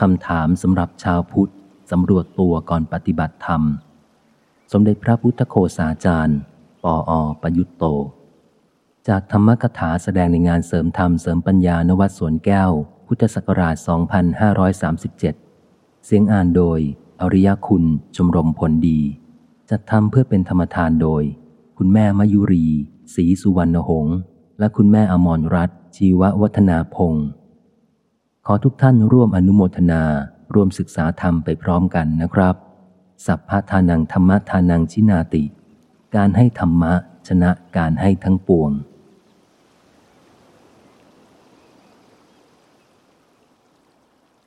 คำถามสำหรับชาวพุทธสำรวจตัวก่อนปฏิบัติธรรม สมเด็จพระพุทธโคสาจารย์ ปออประยุตโต จากธรรมกถาแสดงในงานเสริมธรรมเสริมปัญญานวัดสวนแก้ว พุทธศักราช 2537 เสียงอ่านโดย อริยคุณ ชมรมผลดี จัดทำเพื่อเป็นธรรมทานโดย คุณแม่มยุรี ศรีสุวรรณหงษ์และคุณแม่อมรรัตน์ชีววัฒนาพงศ์ ขอทุกท่านร่วมอนุโมทนา ร่วมศึกษาธรรมไปพร้อมกันนะครับ สัพพทานังธรรมทานังชินาติ การให้ธรรมะ ชนะการให้ทั้งปวง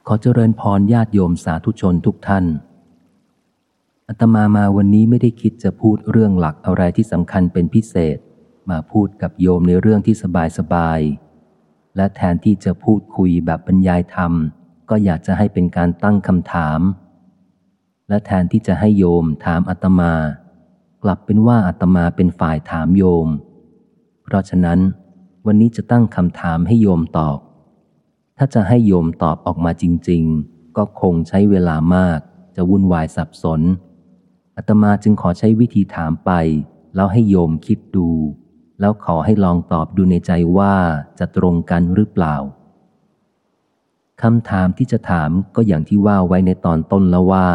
ขอเจริญพรญาติโยมสาธุชนทุกท่านอาตมามาวันนี้ไม่ได้คิดจะพูดเรื่องหลักอะไรที่สำคัญเป็นพิเศษ มาพูดกับโยมในเรื่องที่สบายสบาย และแทนที่จะพูดคุยแบบบรรยายธรรม ก็อยากจะให้เป็นการตั้งคำถาม และแทนที่จะให้โยมถามอาตมา กลับเป็นว่าอาตมาเป็นฝ่ายถามโยม เพราะฉะนั้น วันนี้จะตั้งคำถามให้โยมตอบ ถ้าจะให้โยมตอบออกมาจริง ๆ ก็คงใช้เวลามาก จะวุ่นวายสับสนอาตมาจึงขอใช้วิธีถามไป แล้วให้โยมคิดดู แล้วขอให้ลองตอบดูในใจว่าจะตรงกันหรือเปล่าคำถามที่จะถามก็อย่างที่ว่าไว้ในตอนต้นแล้วว่า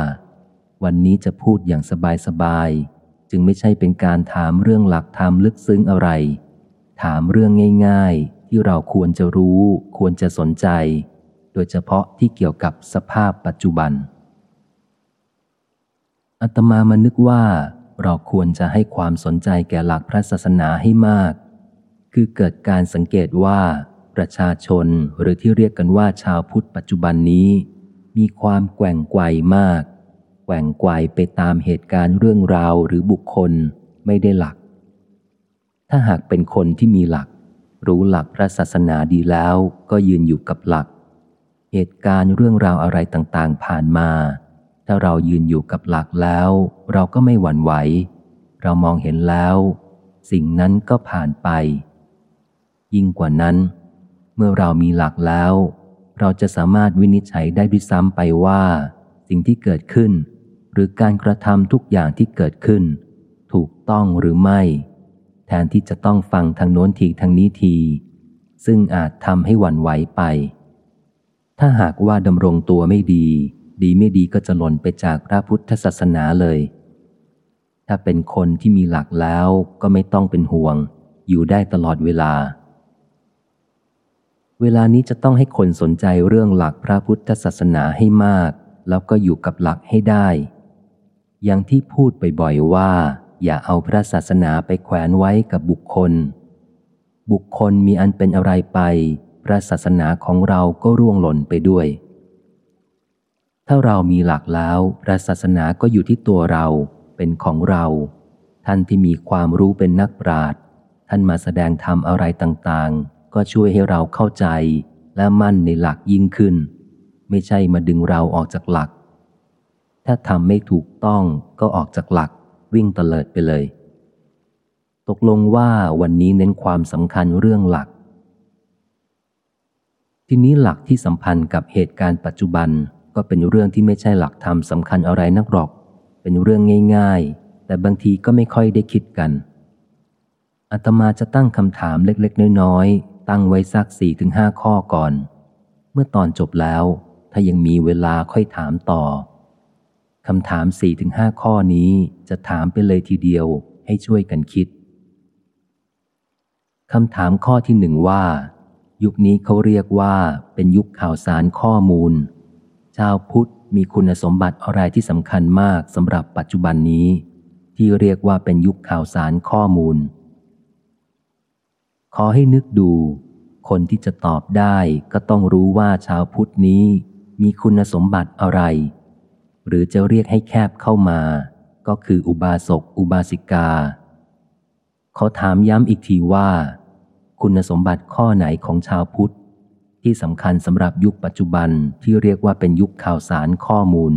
วันนี้จะพูดอย่างสบายๆ จึงไม่ใช่เป็นการถามเรื่องหลักธรรมลึกซึ้งอะไร ถามเรื่องง่าย ๆ ที่เราควรจะรู้ ควรจะสนใจ โดยเฉพาะที่เกี่ยวกับสภาพปัจจุบันอัตมามานึกว่า เราควรจะให้ความสนใจแก่หลักพระศาสนาให้มาก คือเกิดการสังเกตว่า ประชาชนหรือที่เรียกกันว่าชาวพุทธปัจจุบันนี้ มีความแกว่งไกวมาก แกว่งไกวไปตามเหตุการณ์เรื่องราวหรือบุคคลไม่ได้หลัก ถ้าหากเป็นคนที่มีหลัก รู้หลักพระศาสนาดีแล้วก็ยืนอยู่กับหลัก เหตุการณ์เรื่องราวอะไรต่างๆ ผ่านมา ถ้าเรายืนอยู่กับหลักแล้ว เราก็ไม่หวั่นไหว เรามองเห็นแล้ว สิ่งนั้นก็ผ่านไป ยิ่งกว่านั้น เมื่อเรามีหลักแล้ว เราจะสามารถวินิจฉัยได้ด้วยซ้ำไปว่า สิ่งที่เกิดขึ้น หรือการกระทำทุกอย่างที่เกิดขึ้น ถูกต้องหรือไม่ แทนที่จะต้องฟังทางโน้นทีทางนี้ที ซึ่งอาจทำให้หวั่นไหวไป ถ้าหากว่าดำรงตัวไม่ดี ดีไม่ดีก็จะหล่นไปจากพระพุทธศาสนาเลย ถ้าเป็นคนที่มีหลักแล้วก็ไม่ต้องเป็นห่วง อยู่ได้ตลอดเวลา เวลานี้จะต้องให้คนสนใจเรื่องหลักพระพุทธศาสนาให้มาก แล้วก็อยู่กับหลักให้ได้ อย่างที่พูดบ่อยๆว่า อย่าเอาพระศาสนาไปแขวนไว้กับบุคคล บุคคลมีอันเป็นอะไรไป พระศาสนาของเราก็ร่วงหล่นไปด้วย ถ้าเรามีหลักแล้วพระศาสนาก็อยู่ที่ตัวเราเป็นของเรา ท่านที่มีความรู้เป็นนักปราชญ์ท่านมาแสดงธรรมอะไรต่างๆ ก็ช่วยให้เราเข้าใจและมั่นในหลักยิ่งขึ้น ไม่ใช่มาดึงเราออกจากหลัก ถ้าทำไม่ถูกต้องก็ออกจากหลักวิ่งเตลิดไปเลย ตกลงว่าวันนี้เน้นความสำคัญเรื่องหลัก ทีนี้หลักที่สัมพันธ์กับเหตุการณ์ปัจจุบัน ก็เป็นเรื่องที่ไม่ใช่หลักธรรมสำคัญอะไรนักหรอก เป็นเรื่องง่ายๆ แต่บางทีก็ไม่ค่อยได้คิดกันอาตมาจะตั้งคำถามเล็กๆ น้อยๆ ตั้งไว้สักสี่ถึงห้าข้อก่อน เมื่อตอนจบแล้ว ถ้ายังมีเวลาค่อยถามต่อคำถามสี่ถึงห้าข้อนี้จะถามไปเลยทีเดียวให้ช่วยกันคิดคำถามข้อที่หนึ่งว่า ยุคนี้เขาเรียกว่าเป็นยุคข่าวสารข้อมูล ชาวพุทธมีคุณสมบัติอะไรที่สำคัญมากสำหรับปัจจุบันนี้ ที่เรียกว่าเป็นยุคข่าวสารข้อมูล ขอให้นึกดู คนที่จะตอบได้ก็ต้องรู้ว่าชาวพุทธนี้มีคุณสมบัติอะไร หรือจะเรียกให้แคบเข้ามา ก็คืออุบาสกอุบาสิกา ขอถามย้ำอีกทีว่า คุณสมบัติข้อไหนของชาวพุทธ ที่สำคัญสำหรับยุคปัจจุบันที่เรียกว่าเป็นยุคข่าวสารข้อมูล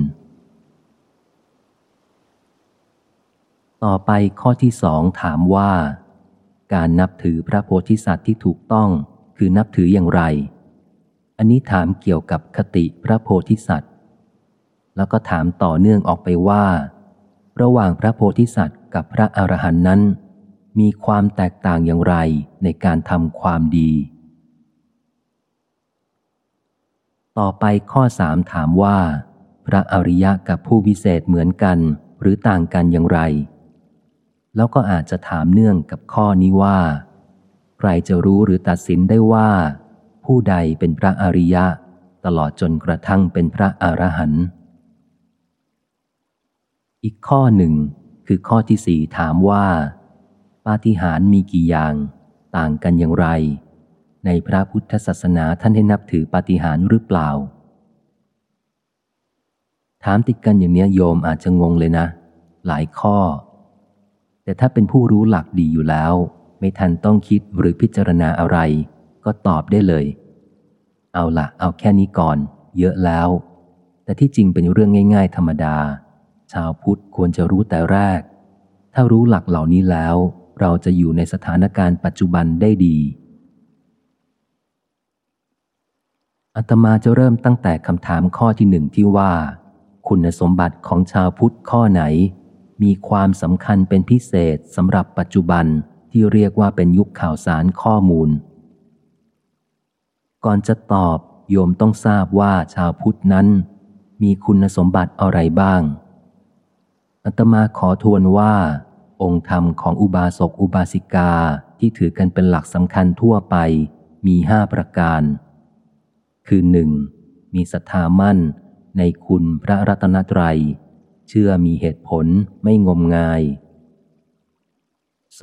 ต่อไปข้อที่สองถามว่า การนับถือพระโพธิสัตว์ที่ถูกต้องคือนับถืออย่างไร อันนี้ถามเกี่ยวกับคติพระโพธิสัตว์ แล้วก็ถามต่อเนื่องออกไปว่า ระหว่างพระโพธิสัตว์กับพระอรหันต์นั้น มีความแตกต่างอย่างไรในการทำความดี ต่อไปข้อสามถามว่า พระอริยะกับผู้วิเศษเหมือนกัน หรือต่างกันอย่างไร แล้วก็อาจจะถามเนื่องกับข้อนี้ว่า ใครจะรู้หรือตัดสินได้ว่า ผู้ใดเป็นพระอริยะ ตลอดจนกระทั่งเป็นพระอรหันต์อีกข้อหนึ่งคือข้อที่สี่ถามว่า ปาฏิหาริย์มีกี่อย่าง ต่างกันอย่างไร ในพระพุทธศาสนาท่านให้นับถือปาฏิหาริย์หรือเปล่า ถามติดกันอย่างเนี้ยโยมอาจจะงงเลยนะ หลายข้อ แต่ถ้าเป็นผู้รู้หลักดีอยู่แล้ว ไม่ทันต้องคิดหรือพิจารณาอะไร ก็ตอบได้เลย เอาละเอาแค่นี้ก่อน เยอะแล้ว แต่ที่จริงเป็นเรื่องง่าย ๆ ธรรมดา ชาวพุทธควรจะรู้แต่แรก ถ้ารู้หลักเหล่านี้แล้ว เราจะอยู่ในสถานการณ์ปัจจุบันได้ดี อาตมาจะเริ่มตั้งแต่คำถามข้อที่หนึ่งที่ว่า คุณสมบัติของชาวพุทธข้อไหน มีความสำคัญเป็นพิเศษสำหรับปัจจุบันที่เรียกว่าเป็นยุคข่าวสารข้อมูล ก่อนจะตอบโยมต้องทราบว่าชาวพุทธนั้น มีคุณสมบัติอะไรบ้างอาตมาขอทวนว่า องค์ธรรมของอุบาสกอุบาสิกาที่ถือกันเป็นหลักสำคัญทั่วไปมีห้าประการ คือหนึ่งมีศรัทธามั่นในคุณพระรัตนตรัย เชื่อมีเหตุผลไม่งมงาย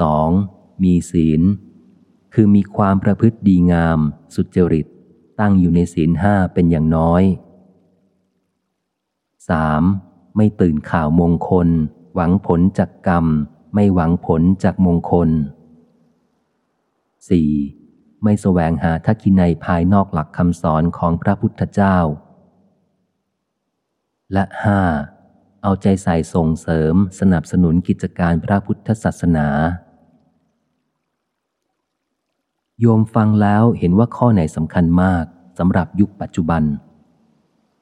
2. มีศีล คือมีความประพฤติดีงาม สุจริต ตั้งอยู่ในศีลห้าเป็นอย่างน้อย 3. ไม่ตื่นข่าวมงคล หวังผลจากกรรม ไม่หวังผลจากมงคล 4. ไม่แสวงหาทักขินัยภายนอกหลักคำสอนของพระพุทธเจ้า และห้าเอาใจใส่ส่งเสริมสนับสนุนกิจการพระพุทธศาสนา โยมฟังแล้วเห็นว่าข้อไหนสำคัญมากสำหรับยุคปัจจุบัน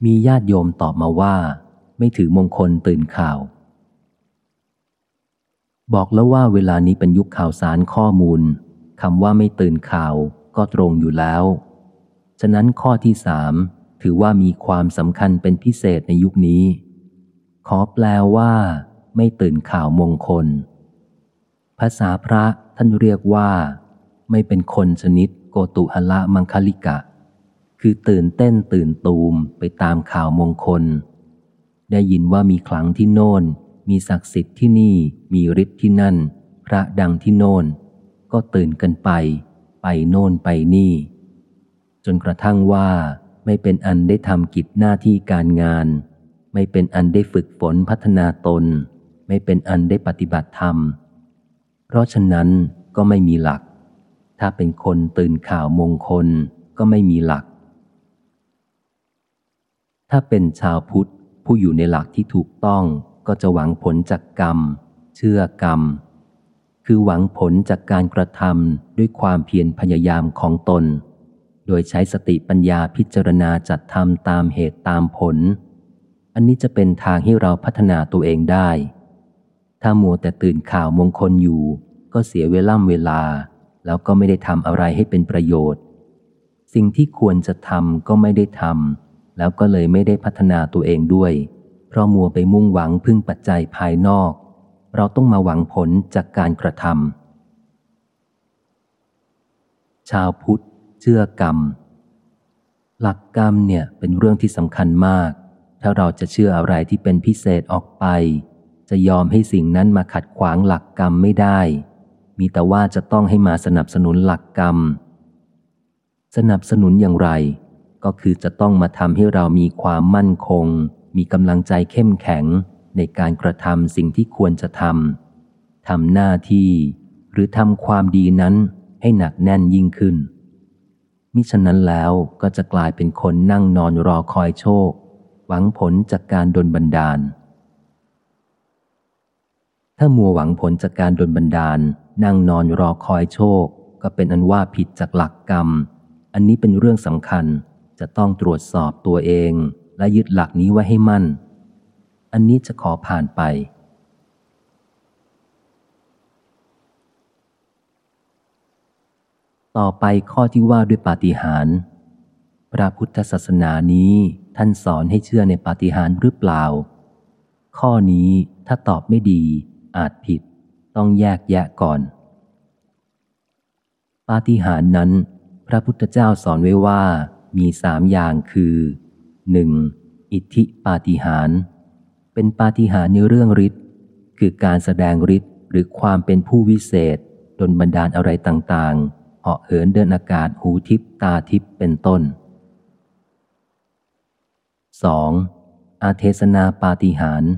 มีญาติโยมตอบมาว่า ไม่ถือมงคลตื่นข่าว บอกแล้วว่าเวลานี้เป็นยุคข่าวสารข้อมูล คำว่าไม่ตื่นข่าวก็ตรงอยู่แล้ว ฉะนั้นข้อที่สามถือว่ามีความสำคัญเป็นพิเศษในยุคนี้ ขอแปลว่า ไม่ตื่นข่าวมงคล ภาษาพระท่านเรียกว่า ไม่เป็นคนชนิดโกตุหละมังคลิกะ คือตื่นเต้นตื่นตูมไปตามข่าวมงคล ได้ยินว่ามีคลังที่โน่น มีศักดิ์สิทธิ์ที่นี่ มีฤทธิ์ที่นั่น พระดังที่โน่น ก็ตื่นกันไป ไปโน่นไปนี่ จนกระทั่งว่าไม่เป็นอันได้ทำกิจหน้าที่การงาน ไม่เป็นอันได้ฝึกฝนพัฒนาตน ไม่เป็นอันได้ปฏิบัติธรรม เพราะฉะนั้นก็ไม่มีหลัก ถ้าเป็นคนตื่นข่าวมงคลก็ไม่มีหลัก ถ้าเป็นชาวพุทธผู้อยู่ในหลักที่ถูกต้องก็จะหวังผลจากกรรม เชื่อกรรม คือหวังผลจากการกระทำด้วยความเพียรพยายามของตน โดยใช้สติปัญญาพิจารณาจัดทำตามเหตุตามผล อันนี้จะเป็นทางให้เราพัฒนาตัวเองได้ ถ้ามัวแต่ตื่นข่าวมงคลอยู่ ก็เสียเวล่ำเวลา แล้วก็ไม่ได้ทำอะไรให้เป็นประโยชน์ สิ่งที่ควรจะทำก็ไม่ได้ทำแล้วก็เลยไม่ได้พัฒนาตัวเองด้วย เพราะมัวไปมุ่งหวังพึ่งปัจจัยภายนอก เราต้องมาหวังผลจากการกระทำชาวพุทธเชื่อกรรม หลักกรรมเนี่ยเป็นเรื่องที่สำคัญมาก ถ้าเราจะเชื่ออะไรที่เป็นพิเศษออกไป จะยอมให้สิ่งนั้นมาขัดขวางหลักกรรมไม่ได้ มีแต่ว่าจะต้องให้มาสนับสนุนหลักกรรม สนับสนุนอย่างไร ก็คือจะต้องมาทำให้เรามีความมั่นคง มีกำลังใจเข้มแข็ง ในการกระทำสิ่งที่ควรจะทำทำหน้าที่ หรือทำความดีนั้นให้หนักแน่นยิ่งขึ้น มิฉะนั้นแล้วก็จะกลายเป็นคนนั่งนอนรอคอยโชค หวังผลจากการดลบันดาล ถ้ามัวหวังผลจากการดลบันดาล นั่งนอนรอคอยโชค ก็เป็นอันว่าผิดจากหลักกรรม อันนี้เป็นเรื่องสำคัญจะต้องตรวจสอบตัวเองและยึดหลักนี้ไว้ให้มั่น อันนี้จะขอผ่านไป ต่อไปข้อที่ว่าด้วยปาฏิหาริย์พระพุทธศาสนานี้ท่านสอนให้เชื่อในปาฏิหาริย์หรือเปล่า ข้อนี้ถ้าตอบไม่ดีอาจผิด ต้องแยกแยะก่อน ปาฏิหาริย์นั้น พระพุทธเจ้าสอนไว้ว่ามีสามอย่างคือหนึ่งอิทธิปาฏิหาริย์ เป็นปาฏิหาริย์ในเรื่องฤทธิ์คือการแสดงฤทธิ์หรือความเป็นผู้วิเศษดนบันดาลอะไรต่างๆเหาะเหินเดินอากาศหูทิพตาทิพเป็นต้น 2. อาเทศนาปาฏิหาริย์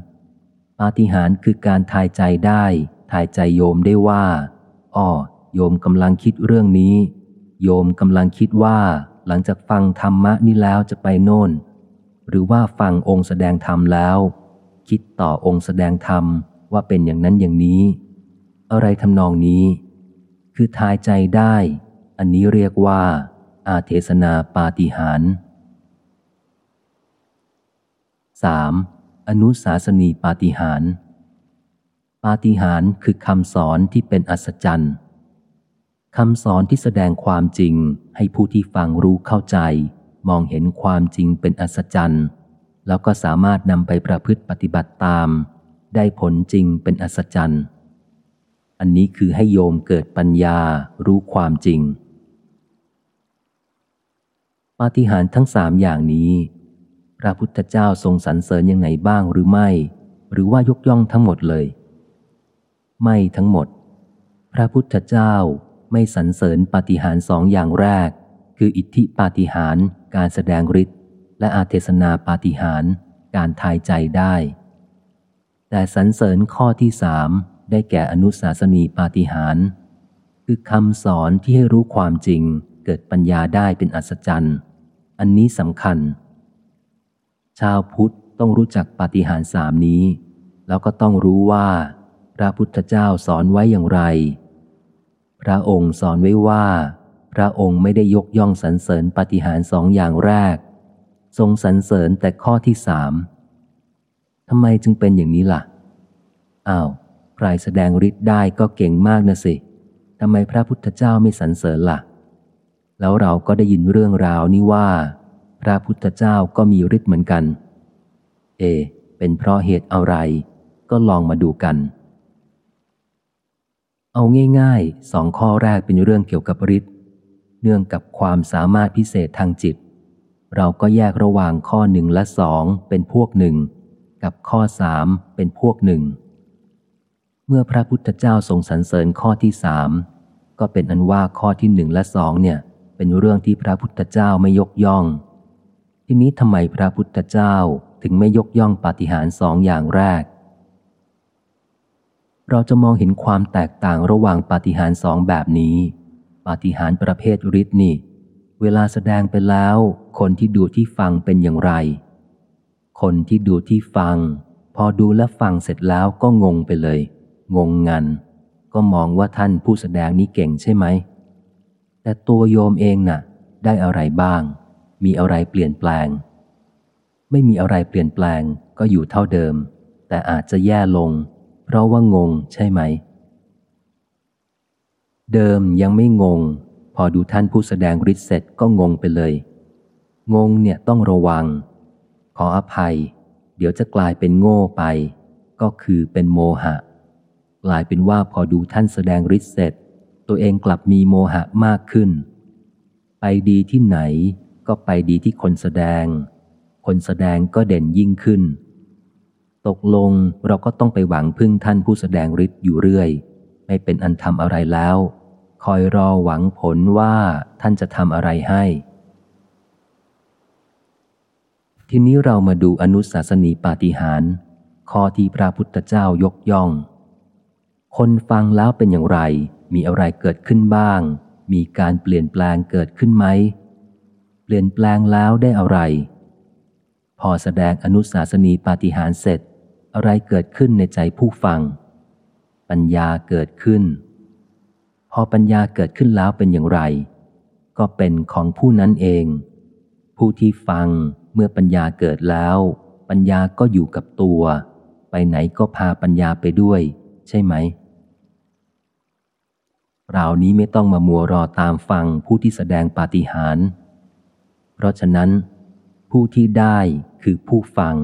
ปาฏิหาริย์คือการทายใจได้ ทายใจโยมได้ว่า อ้อ โยมกำลังคิดเรื่องนี้ โยมกำลังคิดว่า หลังจากฟังธรรมะนี้แล้วจะไปโน่น หรือว่าฟังองค์แสดงธรรมแล้ว คิดต่อองค์แสดงธรรมว่าเป็นอย่างนั้นอย่างนี้ อะไรทำนองนี้ คือทายใจได้ อันนี้เรียกว่า อาเทศนาปาฏิหาริย์ 3. อนุสาสนีปาฏิหาริย์ปาฏิหาริย์คือคำสอนที่เป็นอัศจรรย์คำสอนที่แสดงความจริงให้ผู้ที่ฟังรู้เข้าใจ มองเห็นความจริงเป็นอัศจรรย์ แล้วก็สามารถนำไปประพฤติปฏิบัติตาม ได้ผลจริงเป็นอัศจรรย์ อันนี้คือให้โยมเกิดปัญญารู้ความจริง ปาฏิหาริย์ทั้งสามอย่างนี้ พระพุทธเจ้าทรงสรรเสริญยังไงบ้างหรือไม่ หรือว่ายกย่องทั้งหมดเลย ไม่ทั้งหมด พระพุทธเจ้าไม่สรรเสริญปาฏิหาริย์สองอย่างแรก คืออิทธิปาฏิหาริย์การแสดงฤทธิ และอาเทศนาปาฏิหารการทายใจได้ แต่สรรเสริญข้อที่สามได้แก่อนุสาสนีปาฏิหารคือคำสอนที่ให้รู้ความจริงเกิดปัญญาได้เป็นอัศจรรย์ อันนี้สำคัญ ชาวพุทธต้องรู้จักปาฏิหารสามนี้ แล้วก็ต้องรู้ว่า พระพุทธเจ้าสอนไว้อย่างไร พระองค์สอนไว้ว่า พระองค์ไม่ได้ยกย่องสรรเสริญปฏิหารสองอย่างแรก ทรงสรรเสริญแต่ข้อที่สามทำไมจึงเป็นอย่างนี้ล่ะ อ้าว ใครแสดงฤทธิ์ได้ก็เก่งมากนะสิ ทำไมพระพุทธเจ้าไม่สรรเสริญละ่ะ แล้วเราก็ได้ยินเรื่องราวนี้ว่า พระพุทธเจ้าก็มีฤทธิ์เหมือนกัน เอ เป็นเพราะเหตุอะไร ก็ลองมาดูกัน เอาง่ายๆ สองข้อแรกเป็นเรื่องเกี่ยวกับฤทธิ์ เนื่องกับความสามารถพิเศษทางจิต เราก็แยกระหว่างข้อหนึ่งและสองเป็นพวกหนึ่ง กับข้อสามเป็นพวกหนึ่ง เมื่อพระพุทธเจ้าทรงสรรเสริญข้อที่สามก็เป็นอันว่าข้อที่หนึ่งและสองเนี่ย เป็นเรื่องที่พระพุทธเจ้าไม่ยกย่อง ทีนี้ทำไมพระพุทธเจ้าถึงไม่ยกย่องปาฏิหาริย์สองอย่างแรก เราจะมองเห็นความแตกต่างระหว่างปาฏิหาริย์สองแบบนี้ ปาฏิหาริย์ประเภทฤทธิ์นี่ เวลาแสดงไปแล้ว คนที่ดูที่ฟังเป็นอย่างไร คนที่ดูที่ฟัง พอดูและฟังเสร็จแล้วก็งงไปเลย งงงัน ก็มองว่าท่านผู้แสดงนี้เก่งใช่ไหม แต่ตัวโยมเองน่ะ ได้อะไรบ้าง มีอะไรเปลี่ยนแปลง ไม่มีอะไรเปลี่ยนแปลงก็อยู่เท่าเดิม แต่อาจจะแย่ลง เพราะว่างงใช่ไหม เดิมยังไม่งง พอดูท่านผู้แสดงฤทธิ์เสร็จก็งงไปเลย งงเนี่ยต้องระวัง ขออภัย เดี๋ยวจะกลายเป็นโง่ไป ก็คือเป็นโมหะ กลายเป็นว่าพอดูท่านแสดงฤทธิ์เสร็จ ตัวเองกลับมีโมหะมากขึ้น ไปดีที่ไหน ก็ไปดีที่คนแสดง คนแสดงก็เด่นยิ่งขึ้น ตกลงเราก็ต้องไปหวังพึ่งท่านผู้แสดงฤทธิ์อยู่เรื่อย ไม่เป็นอันทำอะไรแล้ว คอยรอหวังผลว่าท่านจะทำอะไรให้ ทีนี้เรามาดูอนุสาสนีปาฏิหารข้อที่พระพุทธเจ้ายกย่อง คนฟังแล้วเป็นอย่างไร มีอะไรเกิดขึ้นบ้าง มีการเปลี่ยนแปลงเกิดขึ้นไหม เปลี่ยนแปลงแล้วได้อะไร พอแสดงอนุสาสนีปาฏิหารเสร็จ อะไรเกิดขึ้นในใจผู้ฟัง ปัญญาเกิดขึ้น อปัญญาเกิดขึ้นแล้วเป็นอย่างไร ก็เป็นของผู้นั้นเอง ผู้ที่ฟังเมื่อปัญญาเกิดแล้ว ปัญญาก็อยู่กับตัว ไปไหนก็พาปัญญาไปด้วย ใช่ไหมเรานี้ไม่ต้องมามัวรอตามฟังผู้ที่แสดงปาฏิหาริย์เพราะฉะนั้น ผู้ที่ได้คือผู้ฟัง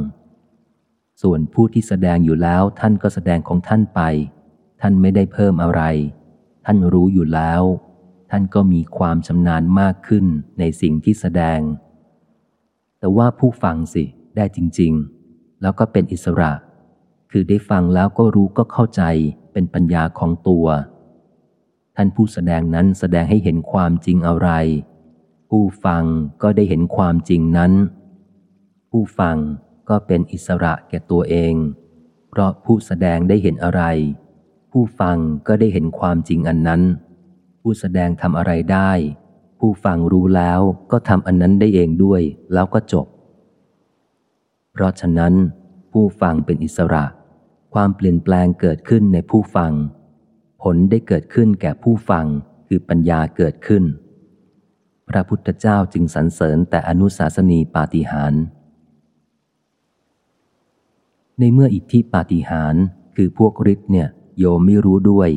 ส่วนผู้ที่แสดงอยู่แล้วท่านก็แสดงของท่านไป ท่านไม่ได้เพิ่มอะไร ท่านรู้อยู่แล้ว ท่านก็มีความชำนาญมากขึ้นในสิ่งที่แสดง แต่ว่าผู้ฟังสิได้จริง ๆ แล้วก็เป็นอิสระ คือได้ฟังแล้วก็รู้ก็เข้าใจเป็นปัญญาของตัว ท่านผู้แสดงนั้นแสดงให้เห็นความจริงอะไร ผู้ฟังก็ได้เห็นความจริงนั้น ผู้ฟังก็เป็นอิสระแก่ตัวเอง เพราะผู้แสดงได้เห็นอะไร ผู้ฟังก็ได้เห็นความจริงอันนั้น ผู้แสดงทำอะไรได้ ผู้ฟังรู้แล้วก็ทำอันนั้นได้เองด้วย แล้วก็จบ เพราะฉะนั้น ผู้ฟังเป็นอิสระ ความเปลี่ยนแปลงเกิดขึ้นในผู้ฟัง ผลได้เกิดขึ้นแก่ผู้ฟังคือปัญญาเกิดขึ้น พระพุทธเจ้าจึงสรรเสริญแต่อนุสาสนีปาฏิหาริย์ในเมื่ออิทธิปาฏิหาริย์คือพวกฤทธิ์เนี่ย โยมไม่รู้ด้วย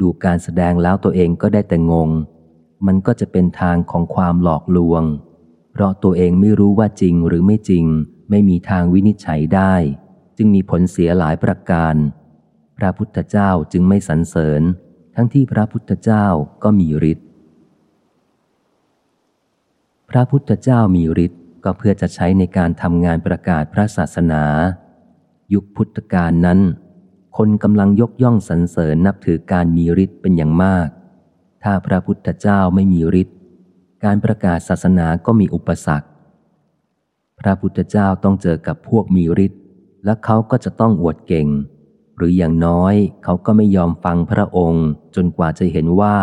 ดูการแสดงแล้วตัวเองก็ได้แต่งง มันก็จะเป็นทางของความหลอกลวง เพราะตัวเองไม่รู้ว่าจริงหรือไม่จริง ไม่มีทางวินิจฉัยได้ จึงมีผลเสียหลายประการ พระพุทธเจ้าจึงไม่สรรเสริญ ทั้งที่พระพุทธเจ้าก็มีฤทธิ์พระพุทธเจ้ามีฤทธิ์ก็เพื่อจะใช้ในการทำงานประกาศพระศาสนา ยุคพุทธกาลนั้น คนกำลังยกย่องสรรเสริญนับถือการมีฤทธิ์เป็นอย่างมาก ถ้าพระพุทธเจ้าไม่มีฤทธิ์การประกาศศาสนาก็มีอุปสรรค พระพุทธเจ้าต้องเจอกับพวกมีฤทธิ์และเขาก็จะต้องอวดเก่ง หรืออย่างน้อยเขาก็ไม่ยอมฟังพระองค์ จนกว่าจะเห็นว่า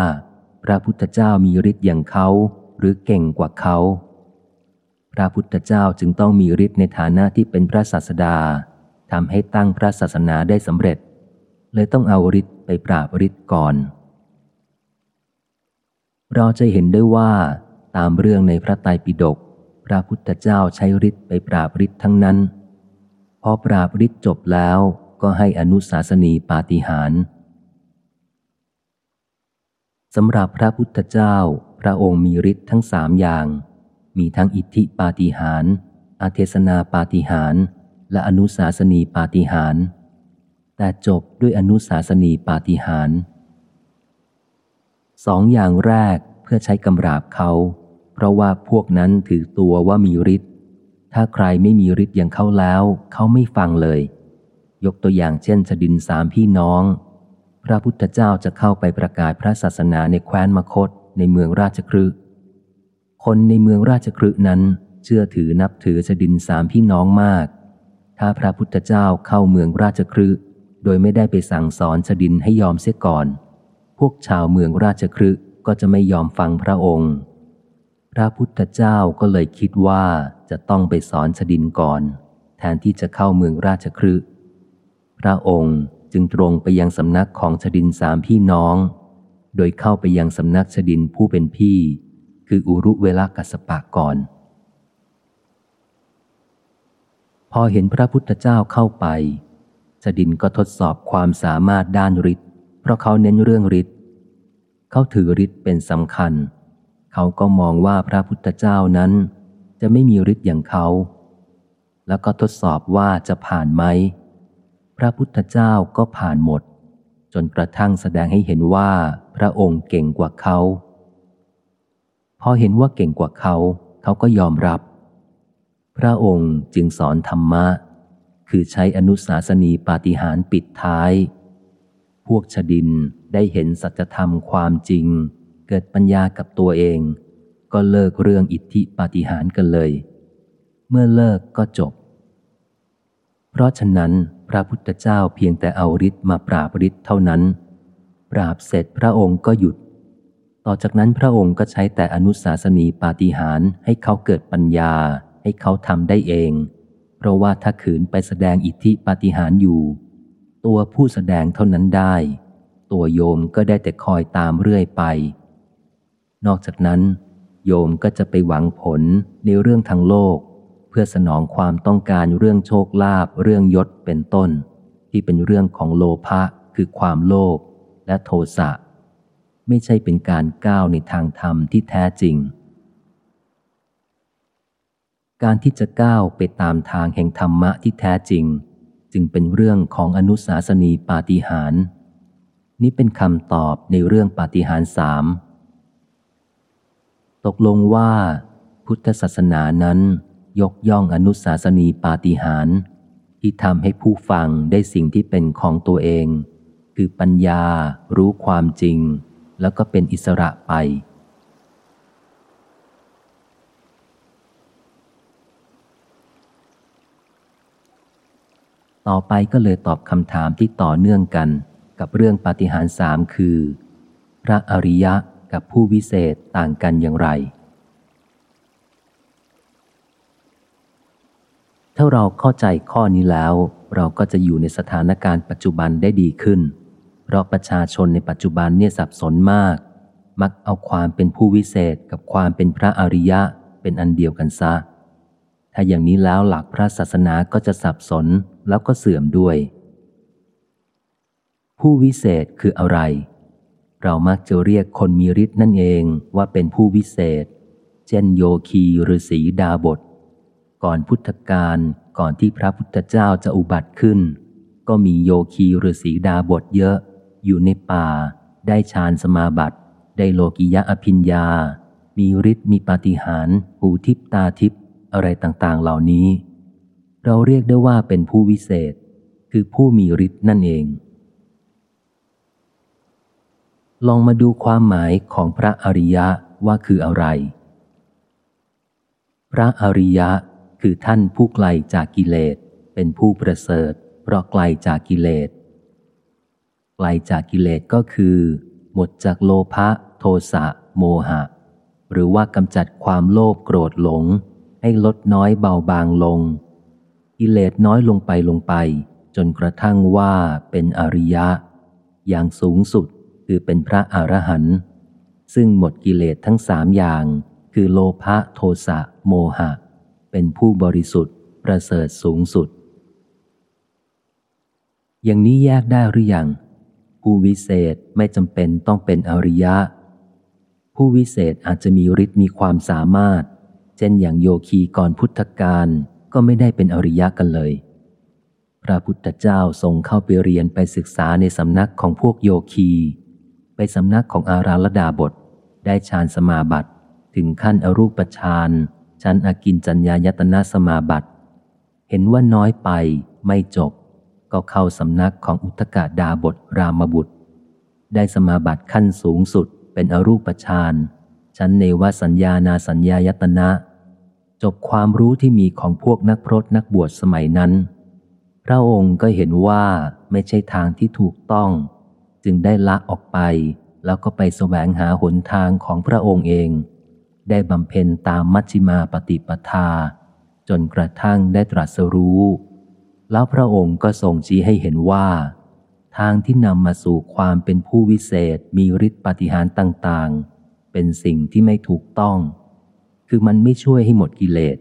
พระพุทธเจ้ามีฤทธิ์อย่างเขา หรือเก่งกว่าเขา พระพุทธเจ้าจึงต้องมีฤทธิ์ในฐานะที่เป็นพระศาสดาทำให้ตั้งพระศาสนาได้สำเร็จ เลยต้องเอาฤทธิ์ไปปราบฤทธิ์ก่อน เราจะเห็นได้ว่าตามเรื่องในพระไตรปิฎกพระพุทธเจ้าใช้ฤทธิ์ไปปราบฤทธิ์ทั้งนั้น พอปราบฤทธิ์จบแล้วก็ให้อนุสาสนีปาฏิหาริย์สำหรับพระพุทธเจ้า พระองค์มีฤทธิ์ทั้งสามอย่าง มีทั้งอิทธิปาฏิหาริย์อาเทศนาปาฏิหาริย์และอนุสาสนีปาฏิหาริย์ แต่จบด้วยอนุสาสนีปาฏิหาริย์สองอย่างแรกเพื่อใช้กำราบเขา เพราะว่าพวกนั้นถือตัวว่ามีฤทธิ์ถ้าใครไม่มีฤทธิ์อย่างเขาแล้ว เขาไม่ฟังเลย ยกตัวอย่างเช่นชดินสามพี่น้อง พระพุทธเจ้าจะเข้าไปประกาศพระศาสนาในแคว้นมคตในเมืองราชครึคนในเมืองราชครึนั้นเชื่อถือนับถือชดินสามพี่น้องมาก ถ้าพระพุทธเจ้าเข้าเมืองราชครื โดยไม่ได้ไปสั่งสอนชดินให้ยอมเสียก่อน พวกชาวเมืองราชครืก็จะไม่ยอมฟังพระองค์ พระพุทธเจ้าก็เลยคิดว่าจะต้องไปสอนชดินก่อน แทนที่จะเข้าเมืองราชครืพระองค์จึงตรงไปยังสำนักของชดินสามพี่น้อง โดยเข้าไปยังสำนักชดินผู้เป็นพี่ คืออุรุเวลากัสปะก่อน พอเห็นพระพุทธเจ้าเข้าไป สดินก็ทดสอบความสามารถด้านฤทธิ์เพราะเขาเน้นเรื่องฤทธิ์เขาถือฤทธิ์เป็นสำคัญ เขาก็มองว่าพระพุทธเจ้านั้น จะไม่มีฤทธิ์อย่างเขา แล้วก็ทดสอบว่าจะผ่านไหม พระพุทธเจ้าก็ผ่านหมด จนกระทั่งแสดงให้เห็นว่าพระองค์เก่งกว่าเขา พอเห็นว่าเก่งกว่าเขา เขาก็ยอมรับ พระองค์จึงสอนธรรมะ คือใช้อนุสาสนีปาฏิหาริย์ปิดท้าย พวกชดินได้เห็นสัจธรรมความจริง เกิดปัญญากับตัวเอง ก็เลิกเรื่องอิทธิปาฏิหาริย์กันเลย เมื่อเลิกก็จบ เพราะฉะนั้นพระพุทธเจ้าเพียงแต่เอาฤทธิ์มาปราบฤทธิ์เท่านั้น ปราบเสร็จพระองค์ก็หยุด ต่อจากนั้นพระองค์ก็ใช้แต่อนุสาสนีปาฏิหาริย์ให้เขาเกิดปัญญาให้เขาทำได้เอง เพราะว่าถ้าขืนไปแสดงอิทธิปาฏิหาริย์อยู่ ตัวผู้แสดงเท่านั้นได้ ตัวโยมก็ได้แต่คอยตามเรื่อยไป นอกจากนั้น โยมก็จะไปหวังผลในเรื่องทางโลก เพื่อสนองความต้องการเรื่องโชคลาภเรื่องยศเป็นต้น ที่เป็นเรื่องของโลภะคือความโลภและโทสะไม่ใช่เป็นการก้าวในทางธรรมที่แท้จริง การที่จะก้าวไปตามทางแห่งธรรมะที่แท้จริง จึงเป็นเรื่องของอนุสาสนีปาฏิหารนี้เป็นคำตอบในเรื่องปาฏิหารสามตกลงว่า พุทธศาสนานั้นยกย่องอนุสาสนีปาฏิหารที่ทำให้ผู้ฟังได้สิ่งที่เป็นของตัวเอง คือปัญญารู้ความจริง แล้วก็เป็นอิสระไป ต่อไปก็เลยตอบคำถามที่ต่อเนื่องกัน กับเรื่องปาฏิหาริย์สามคือ พระอริยะกับผู้วิเศษต่างกันอย่างไร ถ้าเราเข้าใจข้อนี้แล้ว เราก็จะอยู่ในสถานการณ์ปัจจุบันได้ดีขึ้น เพราะประชาชนในปัจจุบันเนี่ยสับสนมาก มักเอาความเป็นผู้วิเศษกับความเป็นพระอริยะเป็นอันเดียวกันซะ ถ้าอย่างนี้แล้วหลักพระศาสนาก็จะสับสนแล้วก็เสื่อมด้วย ผู้วิเศษคืออะไร เรามักจะเรียกคนมีฤทธิ์นั่นเองว่าเป็นผู้วิเศษ เช่นโยคีฤาษีดาบท ก่อนพุทธกาลก่อนที่พระพุทธเจ้าจะอุบัติขึ้น ก็มีโยคีฤาษีดาบทเยอะ อยู่ในป่า ได้ฌานสมาบัติ ได้โลกิยะอภิญญา มีฤทธิ์มีปาฏิหาริย์หูทิพตาทิพ อะไรต่างๆเหล่านี้ เราเรียกได้ว่าเป็นผู้วิเศษ คือผู้มีฤทธิ์นั่นเอง ลองมาดูความหมายของพระอริยะว่าคืออะไร พระอริยะคือท่านผู้ไกลจากกิเลส เป็นผู้ประเสริฐ เพราะไกลจากกิเลส ไกลจากกิเลสก็คือ หมดจากโลภะโทสะโมหะ หรือว่ากำจัดความโลภโกรธหลง ให้ลดน้อยเบาบางลง กิเลสน้อยลงไปลงไป จนกระทั่งว่าเป็นอริยะ อย่างสูงสุดคือเป็นพระอรหันต์ซึ่งหมดกิเลสทั้งสามอย่าง คือโลภะโทสะโมหะ เป็นผู้บริสุทธิ์ประเสริฐสูงสุด อย่างนี้แยกได้หรือยังผู้วิเศษไม่จำเป็นต้องเป็นอริยะ ผู้วิเศษอาจจะมีฤทธิ์มีความสามารถ ช่นอย่างโยคีก่อนพุทธกาลก็ไม่ได้เป็นอริยะกันเลย พระพุทธเจ้าทรงเข้าไปเรียนไปศึกษาในสำนักของพวกโยคี ไปสำนักของอาราลดาบท ได้ฌานสมาบัติ ถึงขั้นอรูปฌานชั้นอากินจัญญายตนะสมาบัติ เห็นว่าน้อยไปไม่จบ ก็เข้าสำนักของอุตกาดาบทรามบุตร ได้สมาบัติขั้นสูงสุดเป็นอรูปฌานชั้นเนวสัญญานาสัญญายตนะ จบความรู้ที่มีของพวกนักพรตนักบวชสมัยนั้น พระองค์ก็เห็นว่าไม่ใช่ทางที่ถูกต้อง จึงได้ละออกไป แล้วก็ไปแสวงหาหนทางของพระองค์เอง ได้บำเพ็ญตามมัชฌิมาปฏิปทา จนกระทั่งได้ตรัสรู้ แล้วพระองค์ก็ทรงชี้ให้เห็นว่า ทางที่นำมาสู่ความเป็นผู้วิเศษมีฤทธิปฏิหารต่างๆ เป็นสิ่งที่ไม่ถูกต้อง คือมันไม่ช่วยให้หมดกิเลส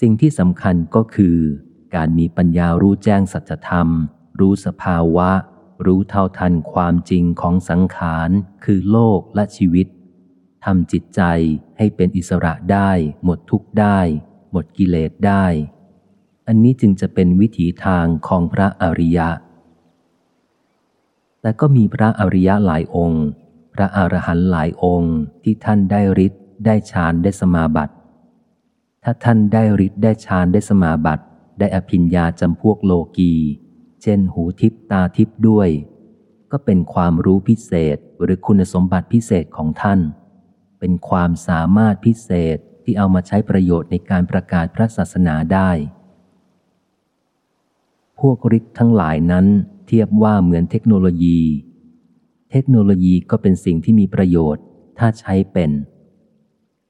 สิ่งที่สำคัญก็คือ การมีปัญญารู้แจ้งสัจธรรม รู้สภาวะ รู้เท่าทันความจริงของสังขาร คือโลกและชีวิตทำจิตใจให้เป็นอิสระได้ หมดทุกข์ได้ หมดกิเลสได้ อันนี้จึงจะเป็นวิถีทางของพระอริยะแต่ก็มีพระอริยะหลายองค์ พระอรหันต์หลายองค์ที่ท่านได้ฤทธิ์ ได้ฌานได้สมาบัติ ถ้าท่านได้ฤทธิ์ได้ฌานได้สมาบัติ ได้อภิญญาจำพวกโลกี เช่นหูทิพตาทิพด้วย ก็เป็นความรู้พิเศษหรือคุณสมบัติพิเศษของท่าน เป็นความสามารถพิเศษที่เอามาใช้ประโยชน์ในการประกาศพระศาสนาได้ พวกฤทธิ์ทั้งหลายนั้นเทียบว่าเหมือนเทคโนโลยี เทคโนโลยีก็เป็นสิ่งที่มีประโยชน์ ถ้าใช้เป็น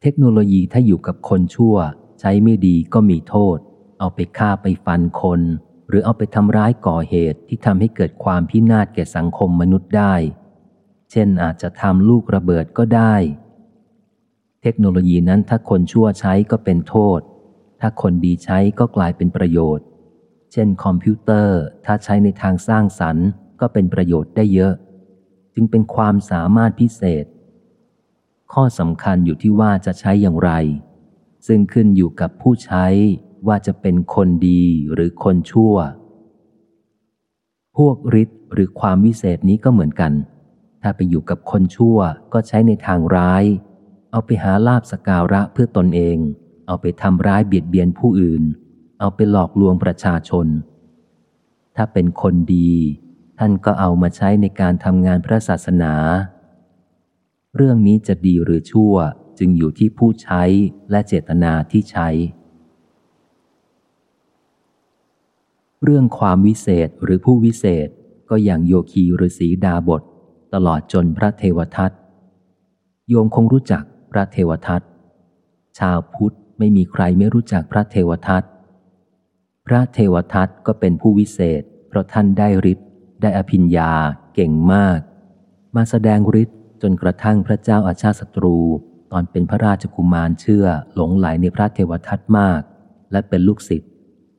เทคโนโลยีถ้าอยู่กับคนชั่ว ใช้ไม่ดีก็มีโทษ เอาไปฆ่าไปฟันคน หรือเอาไปทำร้ายก่อเหตุที่ทำให้เกิดความพินาศแก่สังคมมนุษย์ได้ เช่นอาจจะทำลูกระเบิดก็ได้ เทคโนโลยีนั้นถ้าคนชั่วใช้ก็เป็นโทษ ถ้าคนดีใช้ก็กลายเป็นประโยชน์ เช่นคอมพิวเตอร์ถ้าใช้ในทางสร้างสรรค์ ก็เป็นประโยชน์ได้เยอะ จึงเป็นความสามารถพิเศษ ข้อสำคัญอยู่ที่ว่าจะใช้อย่างไร ซึ่งขึ้นอยู่กับผู้ใช้ว่าจะเป็นคนดีหรือคนชั่ว พวกฤทธิ์หรือความวิเศษนี้ก็เหมือนกัน ถ้าไปอยู่กับคนชั่วก็ใช้ในทางร้าย เอาไปหาลาบสการะเพื่อตนเอง เอาไปทำร้ายเบียดเบียนผู้อื่น เอาไปหลอกลวงประชาชน ถ้าเป็นคนดี ท่านก็เอามาใช้ในการทำงานพระศาสนา เรื่องนี้จะดีหรือชั่วจึงอยู่ที่ผู้ใช้และเจตนาที่ใช้ เรื่องความวิเศษหรือผู้วิเศษก็อย่างโยคีฤาษีดาบท ตลอดจนพระเทวทัตโยมคงรู้จักพระเทวทัตชาวพุทธไม่มีใครไม่รู้จักพระเทวทัตพระเทวทัตก็เป็นผู้วิเศษ เพราะท่านได้ฤทธิ์ได้อภิญญาเก่งมาก มาแสดงฤทธิ์ จนกระทั่งพระเจ้าอาชาศัตรู ตอนเป็นพระราชกุมารเชื่อหลงไหลในพระเทวทัตมาก และเป็นลูกศิษย์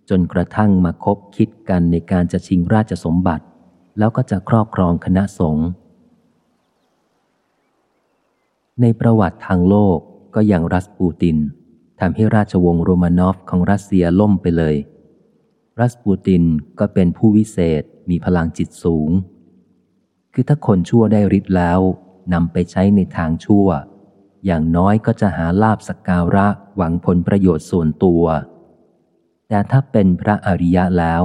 จนกระทั่งมาคบคิดกันในการจะชิงราชสมบัติ แล้วก็จะครอบครองคณะสงฆ์ในประวัติทางโลกก็อย่างรัสปูตินทำให้ราชวงศ์โรมานอฟของรัสเซียล่มไปเลย รัสปูตินก็เป็นผู้วิเศษมีพลังจิตสูง คือถ้าคนชั่วได้ฤทธิ์แล้ว นำไปใช้ในทางชั่ว อย่างน้อยก็จะหาลาบสกการะหวังผลประโยชน์ส่วนตัว แต่ถ้าเป็นพระอริยะแล้ว